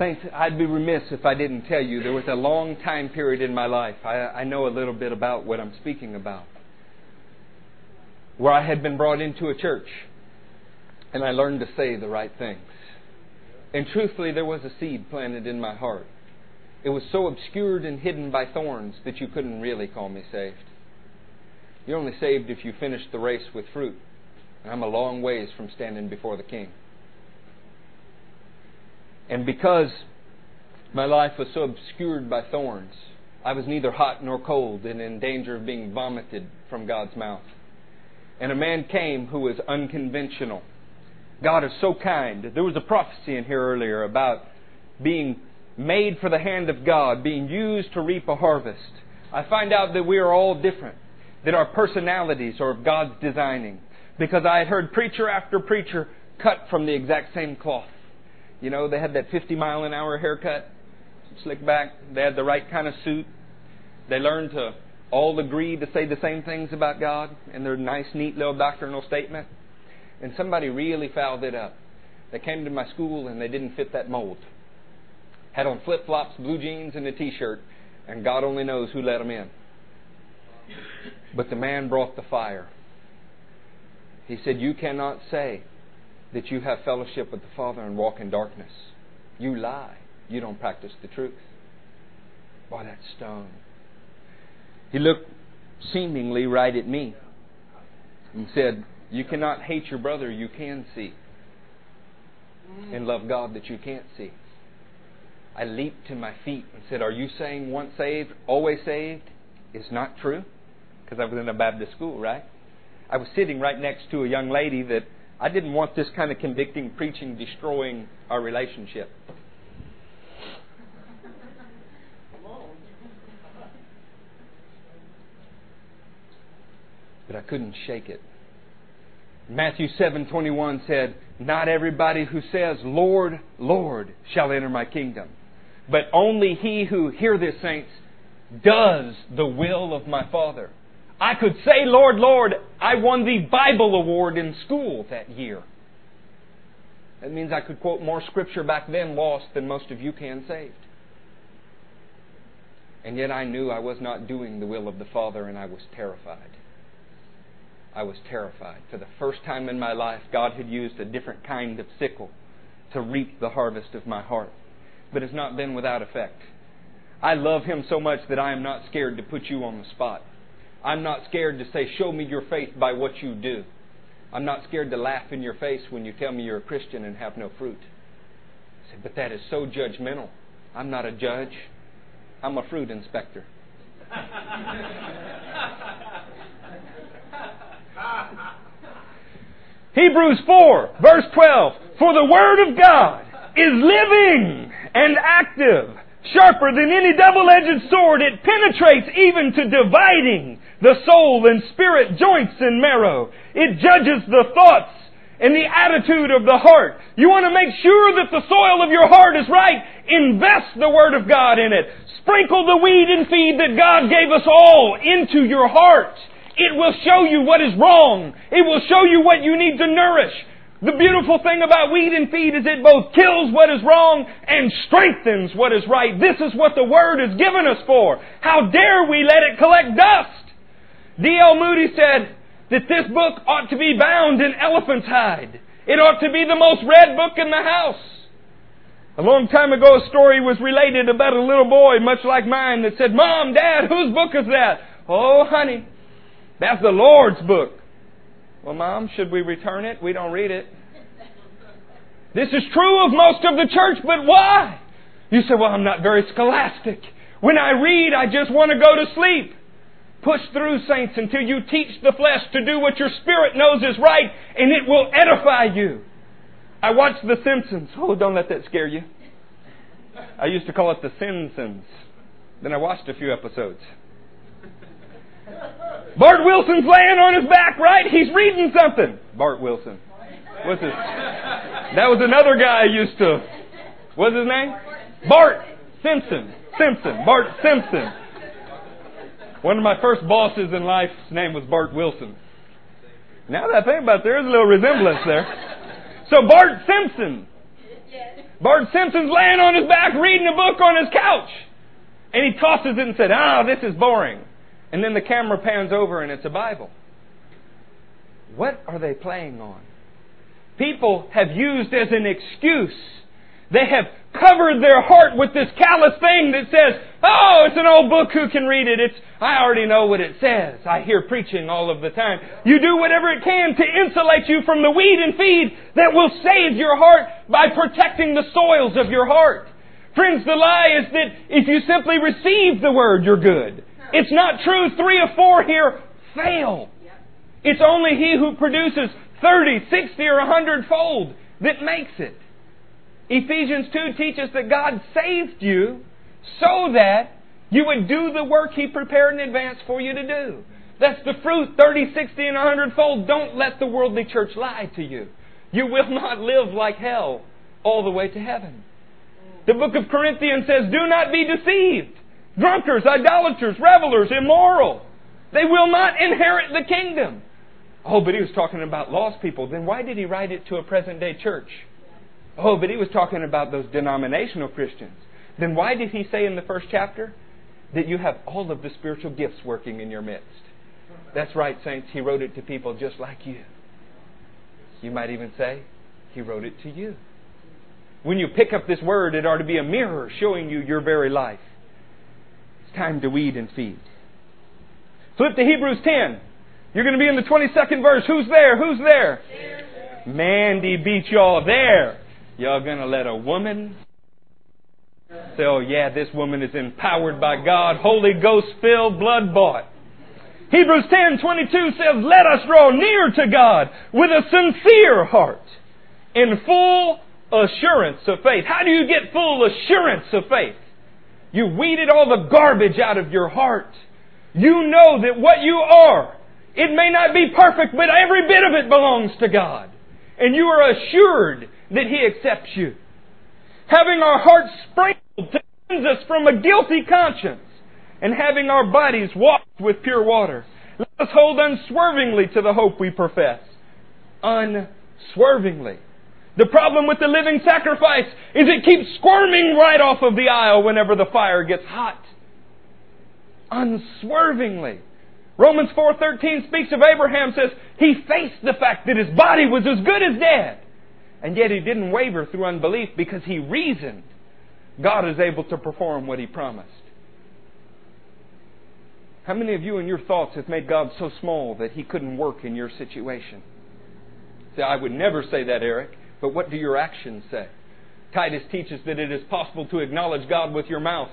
[SPEAKER 1] I'd be remiss if I didn't tell you there was a long time period in my life. I, I, know a little bit about what I'm speaking about. Where I had been brought into a church and I learned to say the right things. And truthfully, there was a seed planted in my heart. It was so obscured and hidden by thorns that you couldn't really call me saved. You're only saved if you finish the race with fruit. And I'm a long ways from standing before the king. And because my life was so obscured by thorns, I was neither hot nor cold and in danger of being vomited from God's mouth. And a man came who was unconventional. God is so kind. There was a prophecy in here earlier about being made for the hand of God, being used to reap a harvest. I find out that we are all different, that our personalities are of God's designing, because I had heard preacher after preacher cut from the exact same cloth. You know, they had that 50 mile an hour haircut, slick back. They had the right kind of suit. They learned to all agree to say the same things about God in their nice, neat little doctrinal statement. And somebody really fouled it up. They came to my school and they didn't fit that mold. Had on flip flops, blue jeans, and a t shirt, and God only knows who let them in. But the man brought the fire. He said, You cannot say that you have fellowship with the Father and walk in darkness. You lie. You don't practice the truth. Boy, that stung. He looked seemingly right at me and said, You cannot hate your brother you can see and love God that you can't see. I leaped to my feet and said, Are you saying once saved, always saved is not true? Because I was in a Baptist school, right? I was sitting right next to a young lady that I didn't want this kind of convicting preaching destroying our relationship. But I couldn't shake it. Matthew 7:21 said, "Not everybody who says, Lord, Lord, shall enter my kingdom, but only he who hear this saints does the will of my Father." I could say, Lord, Lord, I won the Bible award in school that year. That means I could quote more scripture back then lost than most of you can saved. And yet I knew I was not doing the will of the Father and I was terrified. I was terrified. For the first time in my life, God had used a different kind of sickle to reap the harvest of my heart. But it's not been without effect. I love Him so much that I am not scared to put you on the spot. I'm not scared to say, Show me your faith by what you do. I'm not scared to laugh in your face when you tell me you're a Christian and have no fruit. I said, But that is so judgmental. I'm not a judge, I'm a fruit inspector. Hebrews 4, verse 12. For the Word of God is living and active, sharper than any double edged sword. It penetrates even to dividing the soul and spirit, joints and marrow. It judges the thoughts and the attitude of the heart. You want to make sure that the soil of your heart is right? Invest the Word of God in it. Sprinkle the weed and feed that God gave us all into your heart. It will show you what is wrong. It will show you what you need to nourish. The beautiful thing about weed and feed is it both kills what is wrong and strengthens what is right. This is what the Word is given us for. How dare we let it collect dust? D.L. Moody said that this book ought to be bound in elephant's hide. It ought to be the most read book in the house. A long time ago, a story was related about a little boy, much like mine, that said, Mom, Dad, whose book is that? Oh, honey, that's the Lord's book. Well, Mom, should we return it? We don't read it. This is true of most of the church, but why? You say, Well, I'm not very scholastic. When I read, I just want to go to sleep. Push through, saints, until you teach the flesh to do what your spirit knows is right, and it will edify you. I watched The Simpsons. Oh, don't let that scare you. I used to call it The Simpsons. Then I watched a few episodes. Bart Wilson's laying on his back, right? He's reading something. Bart Wilson. What's his? That was another guy I used to. What's his name? Bart Simpson. Simpson. Bart Simpson. One of my first bosses in life's name was Bart Wilson. Now that I think about it, there is a little resemblance there. So Bart Simpson. Bart Simpson's laying on his back reading a book on his couch. And he tosses it and said, Ah, this is boring. And then the camera pans over and it's a Bible. What are they playing on? People have used as an excuse. They have covered their heart with this callous thing that says, oh, it's an old book, who can read it? It's, I already know what it says. I hear preaching all of the time. You do whatever it can to insulate you from the weed and feed that will save your heart by protecting the soils of your heart. Friends, the lie is that if you simply receive the word, you're good. It's not true. Three or four here fail. It's only he who produces 30, 60, or 100 fold that makes it. Ephesians 2 teaches that God saved you so that you would do the work He prepared in advance for you to do. That's the fruit 30, 60, and 100 fold. Don't let the worldly church lie to you. You will not live like hell all the way to heaven. The book of Corinthians says, Do not be deceived. Drunkards, idolaters, revelers, immoral. They will not inherit the kingdom. Oh, but he was talking about lost people. Then why did he write it to a present day church? Oh, but he was talking about those denominational Christians. Then why did he say in the first chapter that you have all of the spiritual gifts working in your midst? That's right, saints. He wrote it to people just like you. You might even say, He wrote it to you. When you pick up this word, it ought to be a mirror showing you your very life. It's time to weed and feed. Flip to Hebrews 10. You're going to be in the 22nd verse. Who's there? Who's there? Mandy beat y'all there. Y'all gonna let a woman say, oh yeah, this woman is empowered by God, Holy Ghost filled, blood bought. Hebrews 10, 22 says, let us draw near to God with a sincere heart in full assurance of faith. How do you get full assurance of faith? You weeded all the garbage out of your heart. You know that what you are, it may not be perfect, but every bit of it belongs to God. And you are assured that He accepts you. Having our hearts sprinkled to cleanse us from a guilty conscience and having our bodies washed with pure water. Let us hold unswervingly to the hope we profess. Unswervingly. The problem with the living sacrifice is it keeps squirming right off of the aisle whenever the fire gets hot. Unswervingly. Romans 4:13 speaks of Abraham says he faced the fact that his body was as good as dead. And yet he didn't waver through unbelief because he reasoned God is able to perform what he promised. How many of you in your thoughts have made God so small that he couldn't work in your situation? Say, I would never say that, Eric, but what do your actions say? Titus teaches that it is possible to acknowledge God with your mouth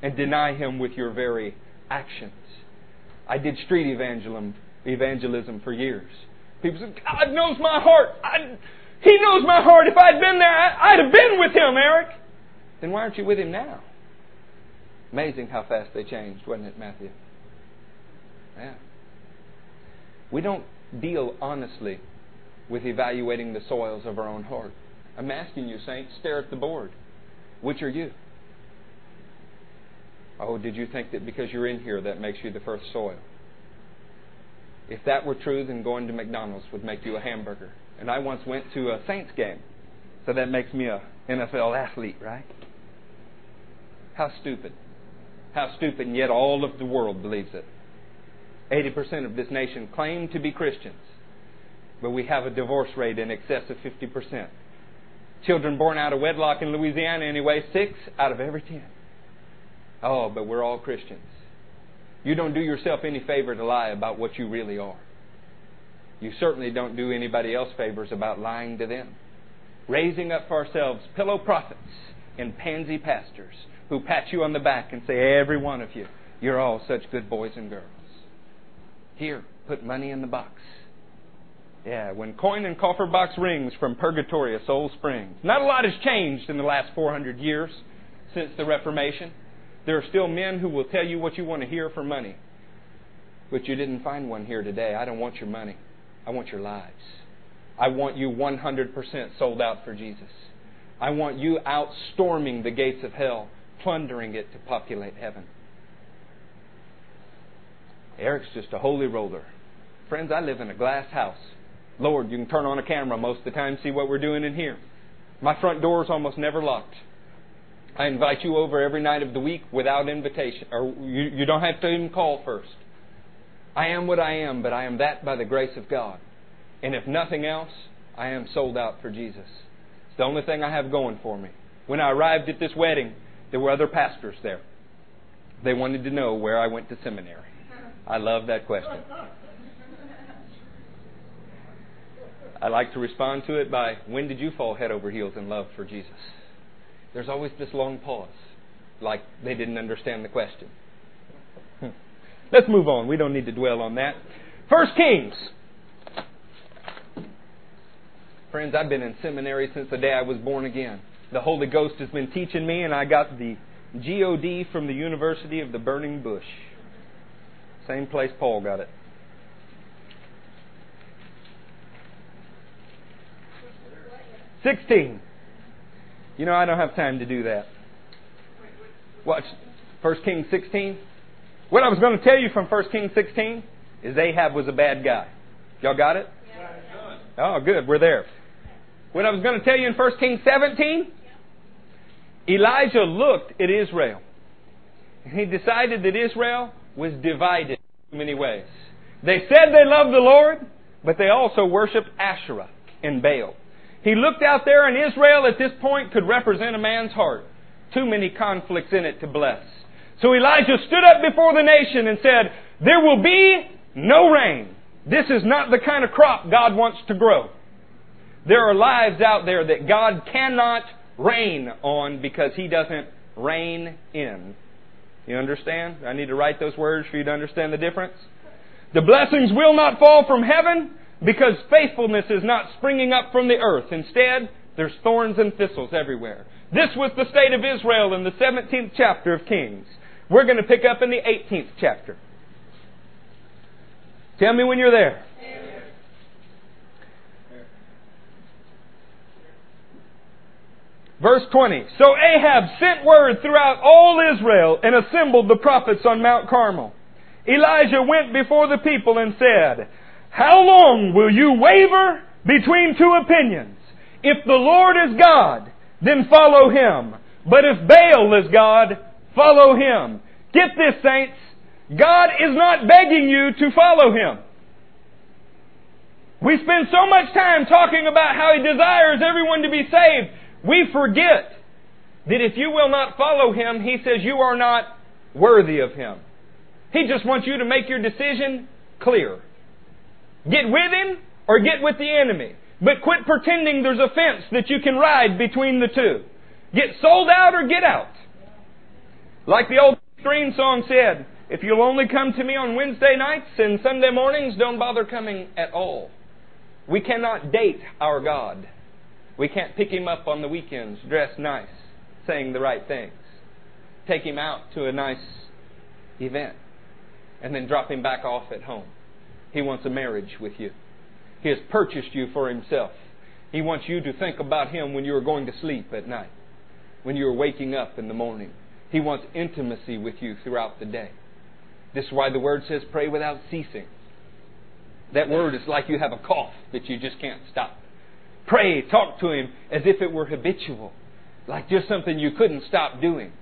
[SPEAKER 1] and deny him with your very actions. I did street evangelism, evangelism for years. People said, God knows my heart. I, he knows my heart. If I'd been there, I'd have been with him, Eric. Then why aren't you with him now? Amazing how fast they changed, wasn't it, Matthew? Yeah. We don't deal honestly with evaluating the soils of our own heart. I'm asking you, Saint, stare at the board. Which are you? Oh, did you think that because you're in here that makes you the first soil? If that were true, then going to McDonald's would make you a hamburger and I once went to a Saints game. So that makes me a NFL athlete, right? How stupid. How stupid, and yet all of the world believes it. 80% of this nation claim to be Christians, but we have a divorce rate in excess of 50%. Children born out of wedlock in Louisiana, anyway, six out of every ten. Oh, but we're all Christians. You don't do yourself any favor to lie about what you really are. You certainly don't do anybody else favors about lying to them. Raising up for ourselves pillow prophets and pansy pastors who pat you on the back and say, Every one of you, you're all such good boys and girls. Here, put money in the box. Yeah, when coin and coffer box rings from purgatory a soul springs. Not a lot has changed in the last 400 years since the Reformation. There are still men who will tell you what you want to hear for money. But you didn't find one here today. I don't want your money. I want your lives. I want you 100% sold out for Jesus. I want you out storming the gates of hell, plundering it to populate heaven. Eric's just a holy roller. Friends, I live in a glass house. Lord, you can turn on a camera most of the time, see what we're doing in here. My front door is almost never locked. I invite you over every night of the week without invitation, or you, you don't have to even call first. I am what I am, but I am that by the grace of God. And if nothing else, I am sold out for Jesus. It's the only thing I have going for me. When I arrived at this wedding, there were other pastors there. They wanted to know where I went to seminary. I love that question. I like to respond to it by when did you fall head over heels in love for Jesus? There's always this long pause, like they didn't understand the question. Let's move on. We don't need to dwell on that. First Kings. Friends, I've been in seminary since the day I was born again. The Holy Ghost has been teaching me, and I got the GOD from the University of the Burning Bush. Same place Paul got it. Sixteen. You know I don't have time to do that. Watch First Kings sixteen. What I was going to tell you from 1 Kings 16 is Ahab was a bad guy. Y'all got it? Oh, good. We're there. What I was going to tell you in 1 Kings 17, Elijah looked at Israel. He decided that Israel was divided in many ways. They said they loved the Lord, but they also worshiped Asherah and Baal. He looked out there, and Israel at this point could represent a man's heart. Too many conflicts in it to bless. So Elijah stood up before the nation and said, There will be no rain. This is not the kind of crop God wants to grow. There are lives out there that God cannot rain on because He doesn't reign in. You understand? I need to write those words for you to understand the difference. The blessings will not fall from heaven because faithfulness is not springing up from the earth. Instead, there's thorns and thistles everywhere. This was the state of Israel in the 17th chapter of Kings. We're going to pick up in the 18th chapter. Tell me when you're there. Verse 20. So Ahab sent word throughout all Israel and assembled the prophets on Mount Carmel. Elijah went before the people and said, How long will you waver between two opinions? If the Lord is God, then follow him. But if Baal is God, Follow Him. Get this, saints. God is not begging you to follow Him. We spend so much time talking about how He desires everyone to be saved. We forget that if you will not follow Him, He says you are not worthy of Him. He just wants you to make your decision clear. Get with Him or get with the enemy. But quit pretending there's a fence that you can ride between the two. Get sold out or get out. Like the old green song said, if you'll only come to me on Wednesday nights and Sunday mornings, don't bother coming at all. We cannot date our God. We can't pick him up on the weekends, dress nice, saying the right things, take him out to a nice event, and then drop him back off at home. He wants a marriage with you. He has purchased you for himself. He wants you to think about him when you are going to sleep at night, when you are waking up in the morning. He wants intimacy with you throughout the day. This is why the word says pray without ceasing. That word is like you have a cough that you just can't stop. Pray, talk to Him as if it were habitual, like just something you couldn't stop doing.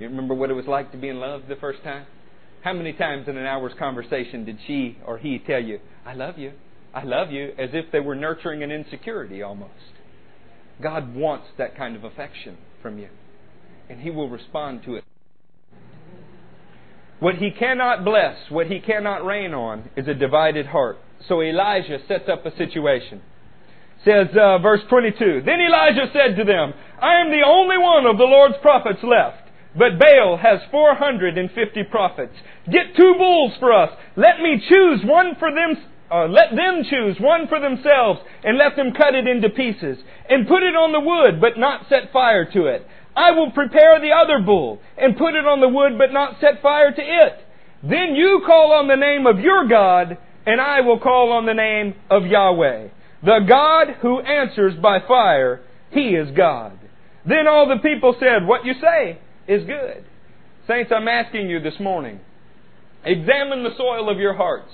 [SPEAKER 1] You remember what it was like to be in love the first time? How many times in an hour's conversation did she or he tell you, I love you, I love you, as if they were nurturing an insecurity almost? God wants that kind of affection from you and he will respond to it. What he cannot bless, what he cannot rain on, is a divided heart. So Elijah sets up a situation. Says, uh, verse 22, Then Elijah said to them, I am the only one of the Lord's prophets left, but Baal has 450 prophets. Get two bulls for us. Let me choose one for them, uh, let them choose one for themselves, and let them cut it into pieces, and put it on the wood, but not set fire to it. I will prepare the other bull and put it on the wood but not set fire to it. Then you call on the name of your God and I will call on the name of Yahweh. The God who answers by fire, He is God. Then all the people said, What you say is good. Saints, I'm asking you this morning, examine the soil of your hearts.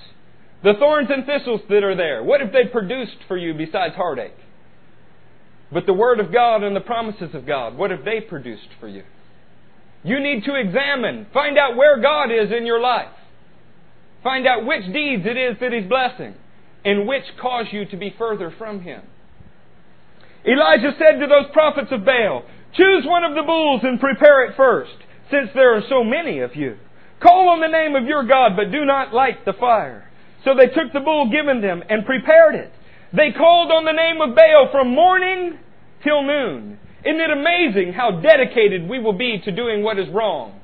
[SPEAKER 1] The thorns and thistles that are there, what have they produced for you besides heartache? But the Word of God and the promises of God, what have they produced for you? You need to examine, find out where God is in your life. Find out which deeds it is that He's blessing and which cause you to be further from Him. Elijah said to those prophets of Baal, Choose one of the bulls and prepare it first, since there are so many of you. Call on the name of your God, but do not light the fire. So they took the bull given them and prepared it. They called on the name of Baal from morning till noon. Isn't it amazing how dedicated we will be to doing what is wrong?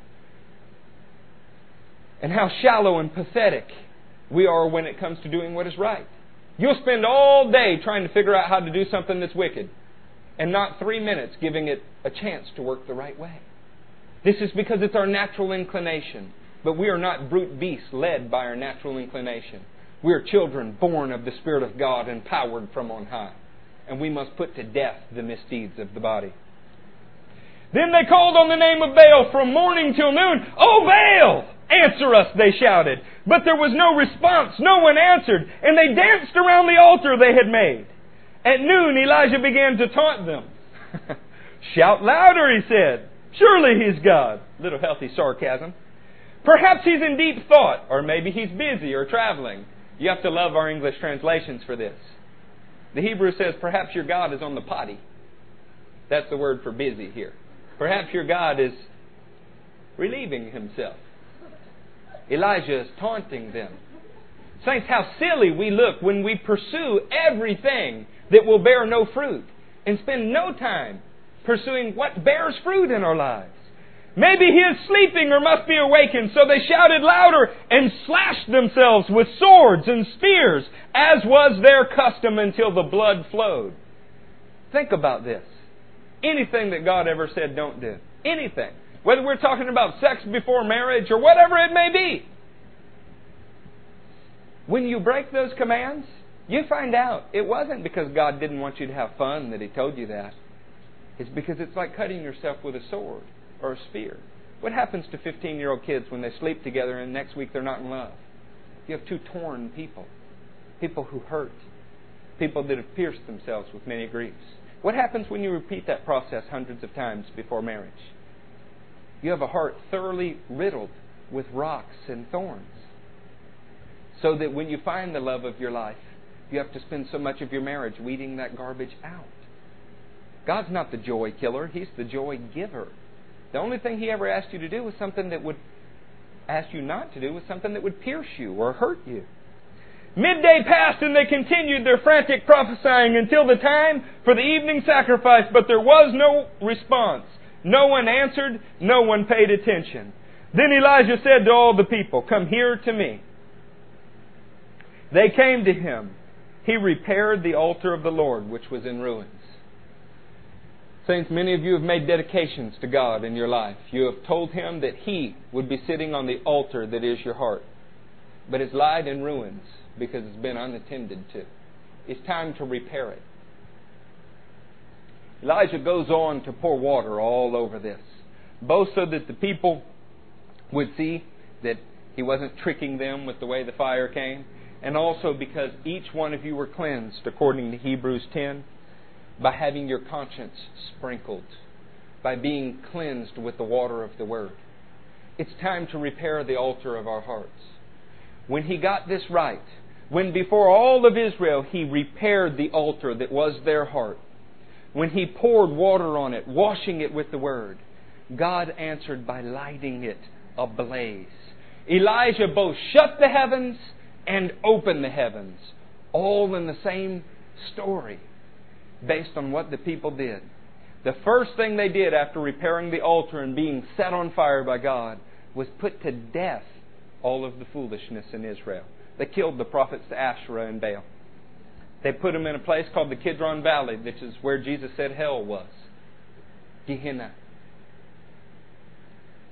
[SPEAKER 1] And how shallow and pathetic we are when it comes to doing what is right. You'll spend all day trying to figure out how to do something that's wicked and not three minutes giving it a chance to work the right way. This is because it's our natural inclination, but we are not brute beasts led by our natural inclination. We're children born of the Spirit of God, empowered from on high. And we must put to death the misdeeds of the body. Then they called on the name of Baal from morning till noon. O oh, Baal! Answer us, they shouted. But there was no response. No one answered. And they danced around the altar they had made. At noon, Elijah began to taunt them. Shout louder, he said. Surely he's God. Little healthy sarcasm. Perhaps he's in deep thought, or maybe he's busy or traveling. You have to love our English translations for this. The Hebrew says, perhaps your God is on the potty. That's the word for busy here. Perhaps your God is relieving himself. Elijah is taunting them. Saints, how silly we look when we pursue everything that will bear no fruit and spend no time pursuing what bears fruit in our lives. Maybe he is sleeping or must be awakened. So they shouted louder and slashed themselves with swords and spears, as was their custom until the blood flowed. Think about this. Anything that God ever said don't do. Anything. Whether we're talking about sex before marriage or whatever it may be. When you break those commands, you find out it wasn't because God didn't want you to have fun that He told you that. It's because it's like cutting yourself with a sword or a sphere. What happens to 15 year old kids when they sleep together and next week they're not in love? You have two torn people, people who hurt, people that have pierced themselves with many griefs. What happens when you repeat that process hundreds of times before marriage? You have a heart thoroughly riddled with rocks and thorns. So that when you find the love of your life, you have to spend so much of your marriage weeding that garbage out. God's not the joy killer, He's the joy giver. The only thing he ever asked you to do was something that would ask you not to do was something that would pierce you or hurt you. Midday passed and they continued their frantic prophesying until the time for the evening sacrifice, but there was no response. No one answered, no one paid attention. Then Elijah said to all the people, Come here to me. They came to him. He repaired the altar of the Lord, which was in ruins. Saints, many of you have made dedications to God in your life. You have told Him that He would be sitting on the altar that is your heart. But it's lied in ruins because it's been unattended to. It's time to repair it. Elijah goes on to pour water all over this, both so that the people would see that he wasn't tricking them with the way the fire came, and also because each one of you were cleansed according to Hebrews 10 by having your conscience sprinkled, by being cleansed with the water of the Word. It's time to repair the altar of our hearts. When he got this right, when before all of Israel he repaired the altar that was their heart, when he poured water on it, washing it with the Word, God answered by lighting it ablaze. Elijah both shut the heavens and opened the heavens, all in the same story based on what the people did. The first thing they did after repairing the altar and being set on fire by God was put to death all of the foolishness in Israel. They killed the prophets to Asherah and Baal. They put them in a place called the Kidron Valley, which is where Jesus said hell was Gehenna.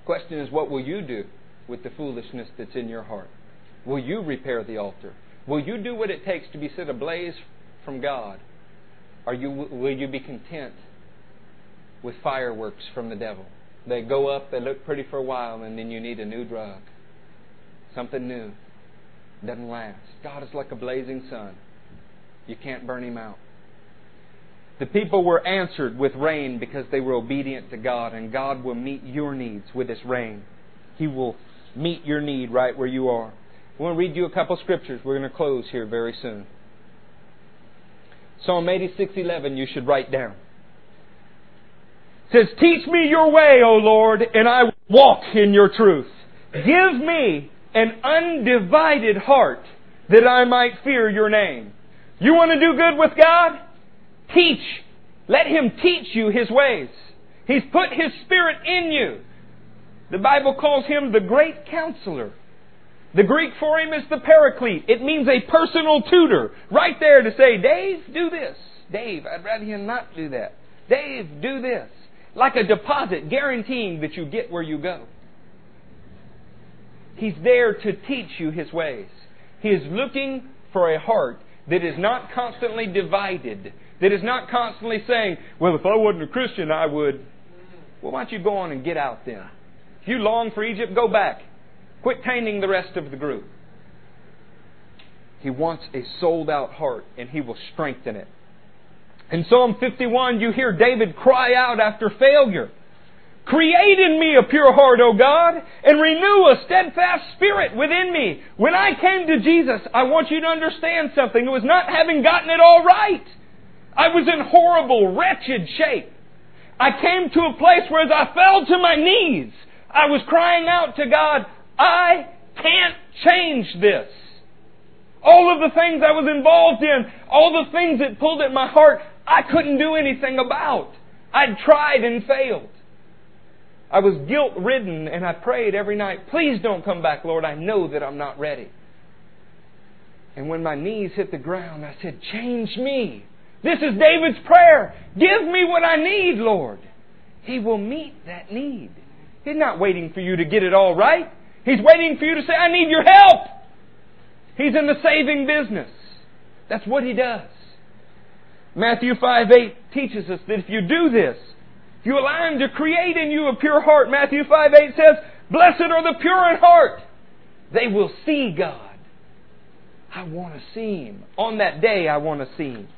[SPEAKER 1] Question is, what will you do with the foolishness that's in your heart? Will you repair the altar? Will you do what it takes to be set ablaze from God are you, will you be content with fireworks from the devil? They go up, they look pretty for a while, and then you need a new drug. Something new. Doesn't last. God is like a blazing sun. You can't burn him out. The people were answered with rain because they were obedient to God, and God will meet your needs with this rain. He will meet your need right where you are. I want to read you a couple scriptures. We're going to close here very soon. Psalm 86:11 you should write down. It says, "Teach me your way, O Lord, and I will walk in your truth. Give me an undivided heart that I might fear your name." You want to do good with God? Teach. Let him teach you his ways. He's put his spirit in you. The Bible calls him the great counselor. The Greek for him is the paraclete. It means a personal tutor. Right there to say, Dave, do this. Dave, I'd rather you not do that. Dave, do this. Like a deposit guaranteeing that you get where you go. He's there to teach you His ways. He is looking for a heart that is not constantly divided, that is not constantly saying, well, if I wasn't a Christian, I would. Well, why don't you go on and get out then? If you long for Egypt, go back. Quit tainting the rest of the group. He wants a sold out heart and he will strengthen it. In Psalm 51, you hear David cry out after failure. Create in me a pure heart, O God, and renew a steadfast spirit within me. When I came to Jesus, I want you to understand something. It was not having gotten it all right. I was in horrible, wretched shape. I came to a place where as I fell to my knees, I was crying out to God, I can't change this. All of the things I was involved in, all the things that pulled at my heart, I couldn't do anything about. I'd tried and failed. I was guilt ridden and I prayed every night, please don't come back, Lord. I know that I'm not ready. And when my knees hit the ground, I said, change me. This is David's prayer. Give me what I need, Lord. He will meet that need. He's not waiting for you to get it all right. He's waiting for you to say, I need your help. He's in the saving business. That's what he does. Matthew 5 8 teaches us that if you do this, if you allow him to create in you a pure heart, Matthew 5 8 says, Blessed are the pure in heart. They will see God. I want to see him. On that day, I want to see him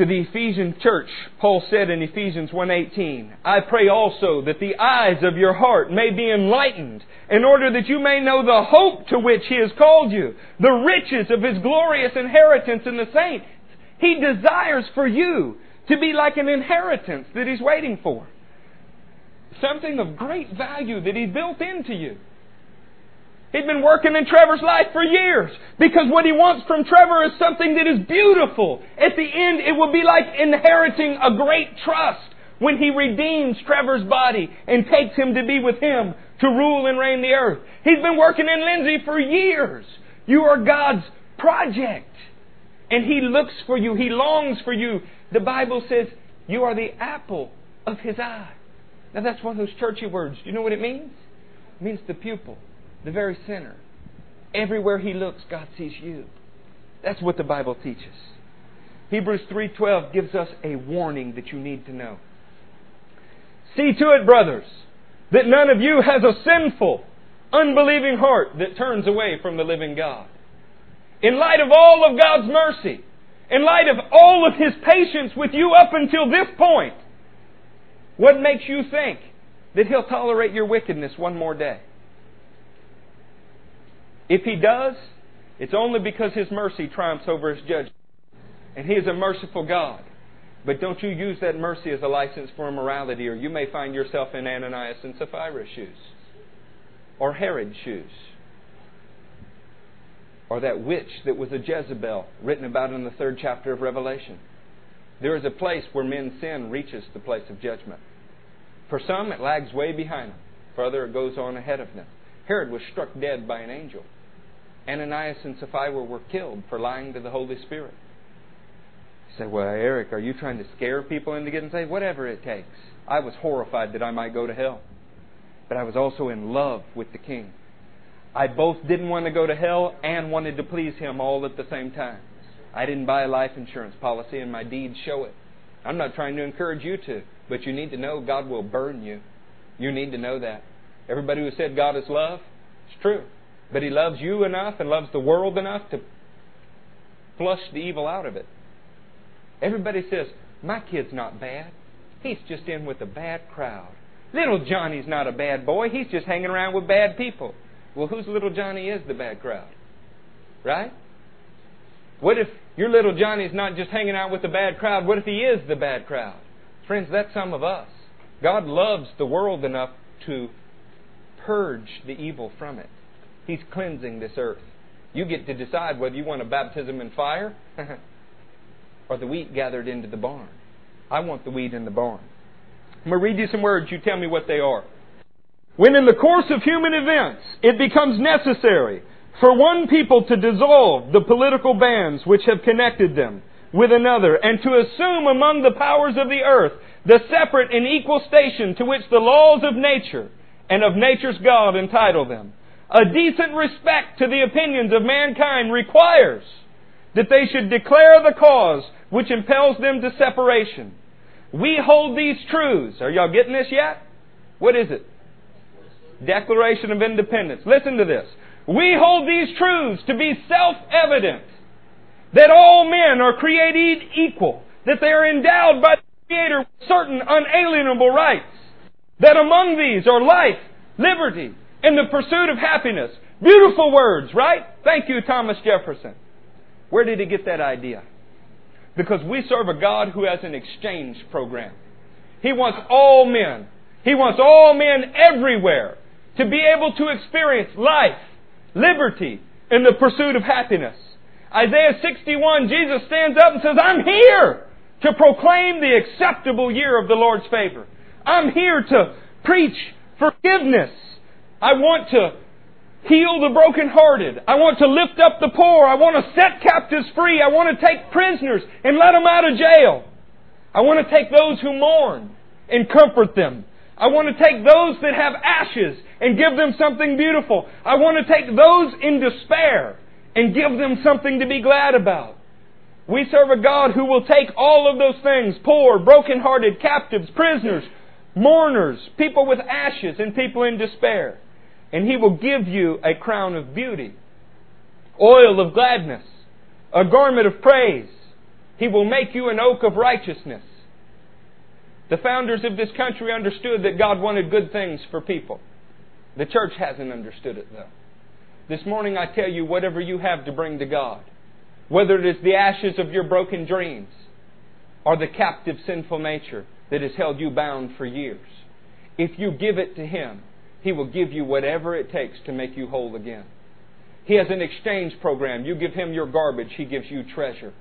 [SPEAKER 1] to the Ephesian church, Paul said in Ephesians 1:18, "I pray also that the eyes of your heart may be enlightened, in order that you may know the hope to which he has called you, the riches of his glorious inheritance in the saints." He desires for you to be like an inheritance that he's waiting for. Something of great value that he built into you. He'd been working in Trevor's life for years because what he wants from Trevor is something that is beautiful. At the end, it will be like inheriting a great trust when he redeems Trevor's body and takes him to be with him to rule and reign the earth. He's been working in Lindsay for years. You are God's project. And he looks for you. He longs for you. The Bible says you are the apple of his eye. Now that's one of those churchy words. Do you know what it means? It means the pupil the very sinner. Everywhere he looks, God sees you. That's what the Bible teaches. Hebrews 3:12 gives us a warning that you need to know. See to it, brothers, that none of you has a sinful, unbelieving heart that turns away from the living God. In light of all of God's mercy, in light of all of his patience with you up until this point, what makes you think that he'll tolerate your wickedness one more day? If he does, it's only because his mercy triumphs over his judgment. And he is a merciful God. But don't you use that mercy as a license for immorality, or you may find yourself in Ananias and Sapphira's shoes, or Herod's shoes, or that witch that was a Jezebel, written about in the third chapter of Revelation. There is a place where men's sin reaches the place of judgment. For some, it lags way behind them. For others, it goes on ahead of them. Herod was struck dead by an angel. Ananias and Sapphira were killed for lying to the Holy Spirit. You say, well, Eric, are you trying to scare people into getting saved? Whatever it takes. I was horrified that I might go to hell, but I was also in love with the King. I both didn't want to go to hell and wanted to please him all at the same time. I didn't buy a life insurance policy, and my deeds show it. I'm not trying to encourage you to, but you need to know God will burn you. You need to know that. Everybody who said God is love, it's true. But He loves you enough and loves the world enough to flush the evil out of it. Everybody says, My kid's not bad. He's just in with a bad crowd. Little Johnny's not a bad boy. He's just hanging around with bad people. Well, whose little Johnny is the bad crowd? Right? What if your little Johnny's not just hanging out with the bad crowd? What if he is the bad crowd? Friends, that's some of us. God loves the world enough to purge the evil from it. He's cleansing this earth. You get to decide whether you want a baptism in fire or the wheat gathered into the barn. I want the wheat in the barn. I'm going to read you some words. You tell me what they are. When in the course of human events it becomes necessary for one people to dissolve the political bands which have connected them with another and to assume among the powers of the earth the separate and equal station to which the laws of nature and of nature's God entitle them, a decent respect to the opinions of mankind requires that they should declare the cause which impels them to separation. We hold these truths. Are y'all getting this yet? What is it? Declaration of Independence. Listen to this. We hold these truths to be self-evident that all men are created equal, that they are endowed by the Creator with certain unalienable rights, that among these are life, liberty, in the pursuit of happiness. Beautiful words, right? Thank you, Thomas Jefferson. Where did he get that idea? Because we serve a God who has an exchange program. He wants all men, He wants all men everywhere to be able to experience life, liberty, and the pursuit of happiness. Isaiah 61, Jesus stands up and says, I'm here to proclaim the acceptable year of the Lord's favor. I'm here to preach forgiveness I want to heal the brokenhearted. I want to lift up the poor. I want to set captives free. I want to take prisoners and let them out of jail. I want to take those who mourn and comfort them. I want to take those that have ashes and give them something beautiful. I want to take those in despair and give them something to be glad about. We serve a God who will take all of those things poor, brokenhearted, captives, prisoners, mourners, people with ashes, and people in despair and he will give you a crown of beauty, oil of gladness, a garment of praise. He will make you an oak of righteousness. The founders of this country understood that God wanted good things for people. The church hasn't understood it, though. This morning I tell you whatever you have to bring to God, whether it is the ashes of your broken dreams or the captive sinful nature that has held you bound for years, if you give it to Him, he will give you whatever it takes to make you whole again. He has an exchange program. You give him your garbage, he gives you treasure.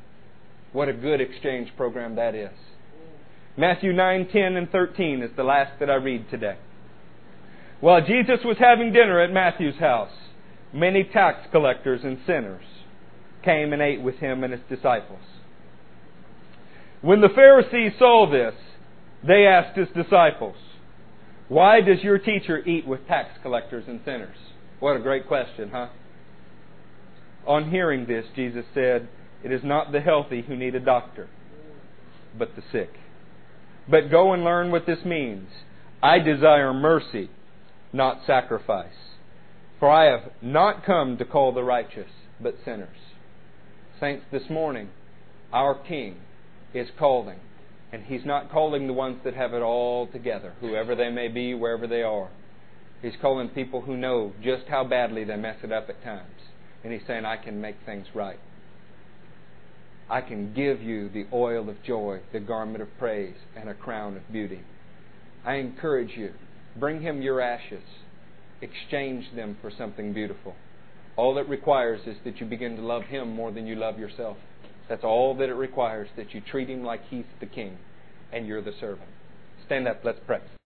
[SPEAKER 1] What a good exchange program that is. Matthew 9, 10, and 13 is the last that I read today. While Jesus was having dinner at Matthew's house, many tax collectors and sinners came and ate with him and his disciples. When the Pharisees saw this, they asked his disciples, why does your teacher eat with tax collectors and sinners? What a great question, huh? On hearing this, Jesus said, It is not the healthy who need a doctor, but the sick. But go and learn what this means. I desire mercy, not sacrifice. For I have not come to call the righteous, but sinners. Saints, this morning, our King is calling and He's not calling the ones that have it all together, whoever they may be, wherever they are. He's calling people who know just how badly they mess it up at times. And He's saying, I can make things right. I can give you the oil of joy, the garment of praise, and a crown of beauty. I encourage you, bring him your ashes. Exchange them for something beautiful. All it requires is that you begin to love him more than you love yourself. That's all that it requires that you treat him like he's the king and you're the servant. Stand up. Let's pray.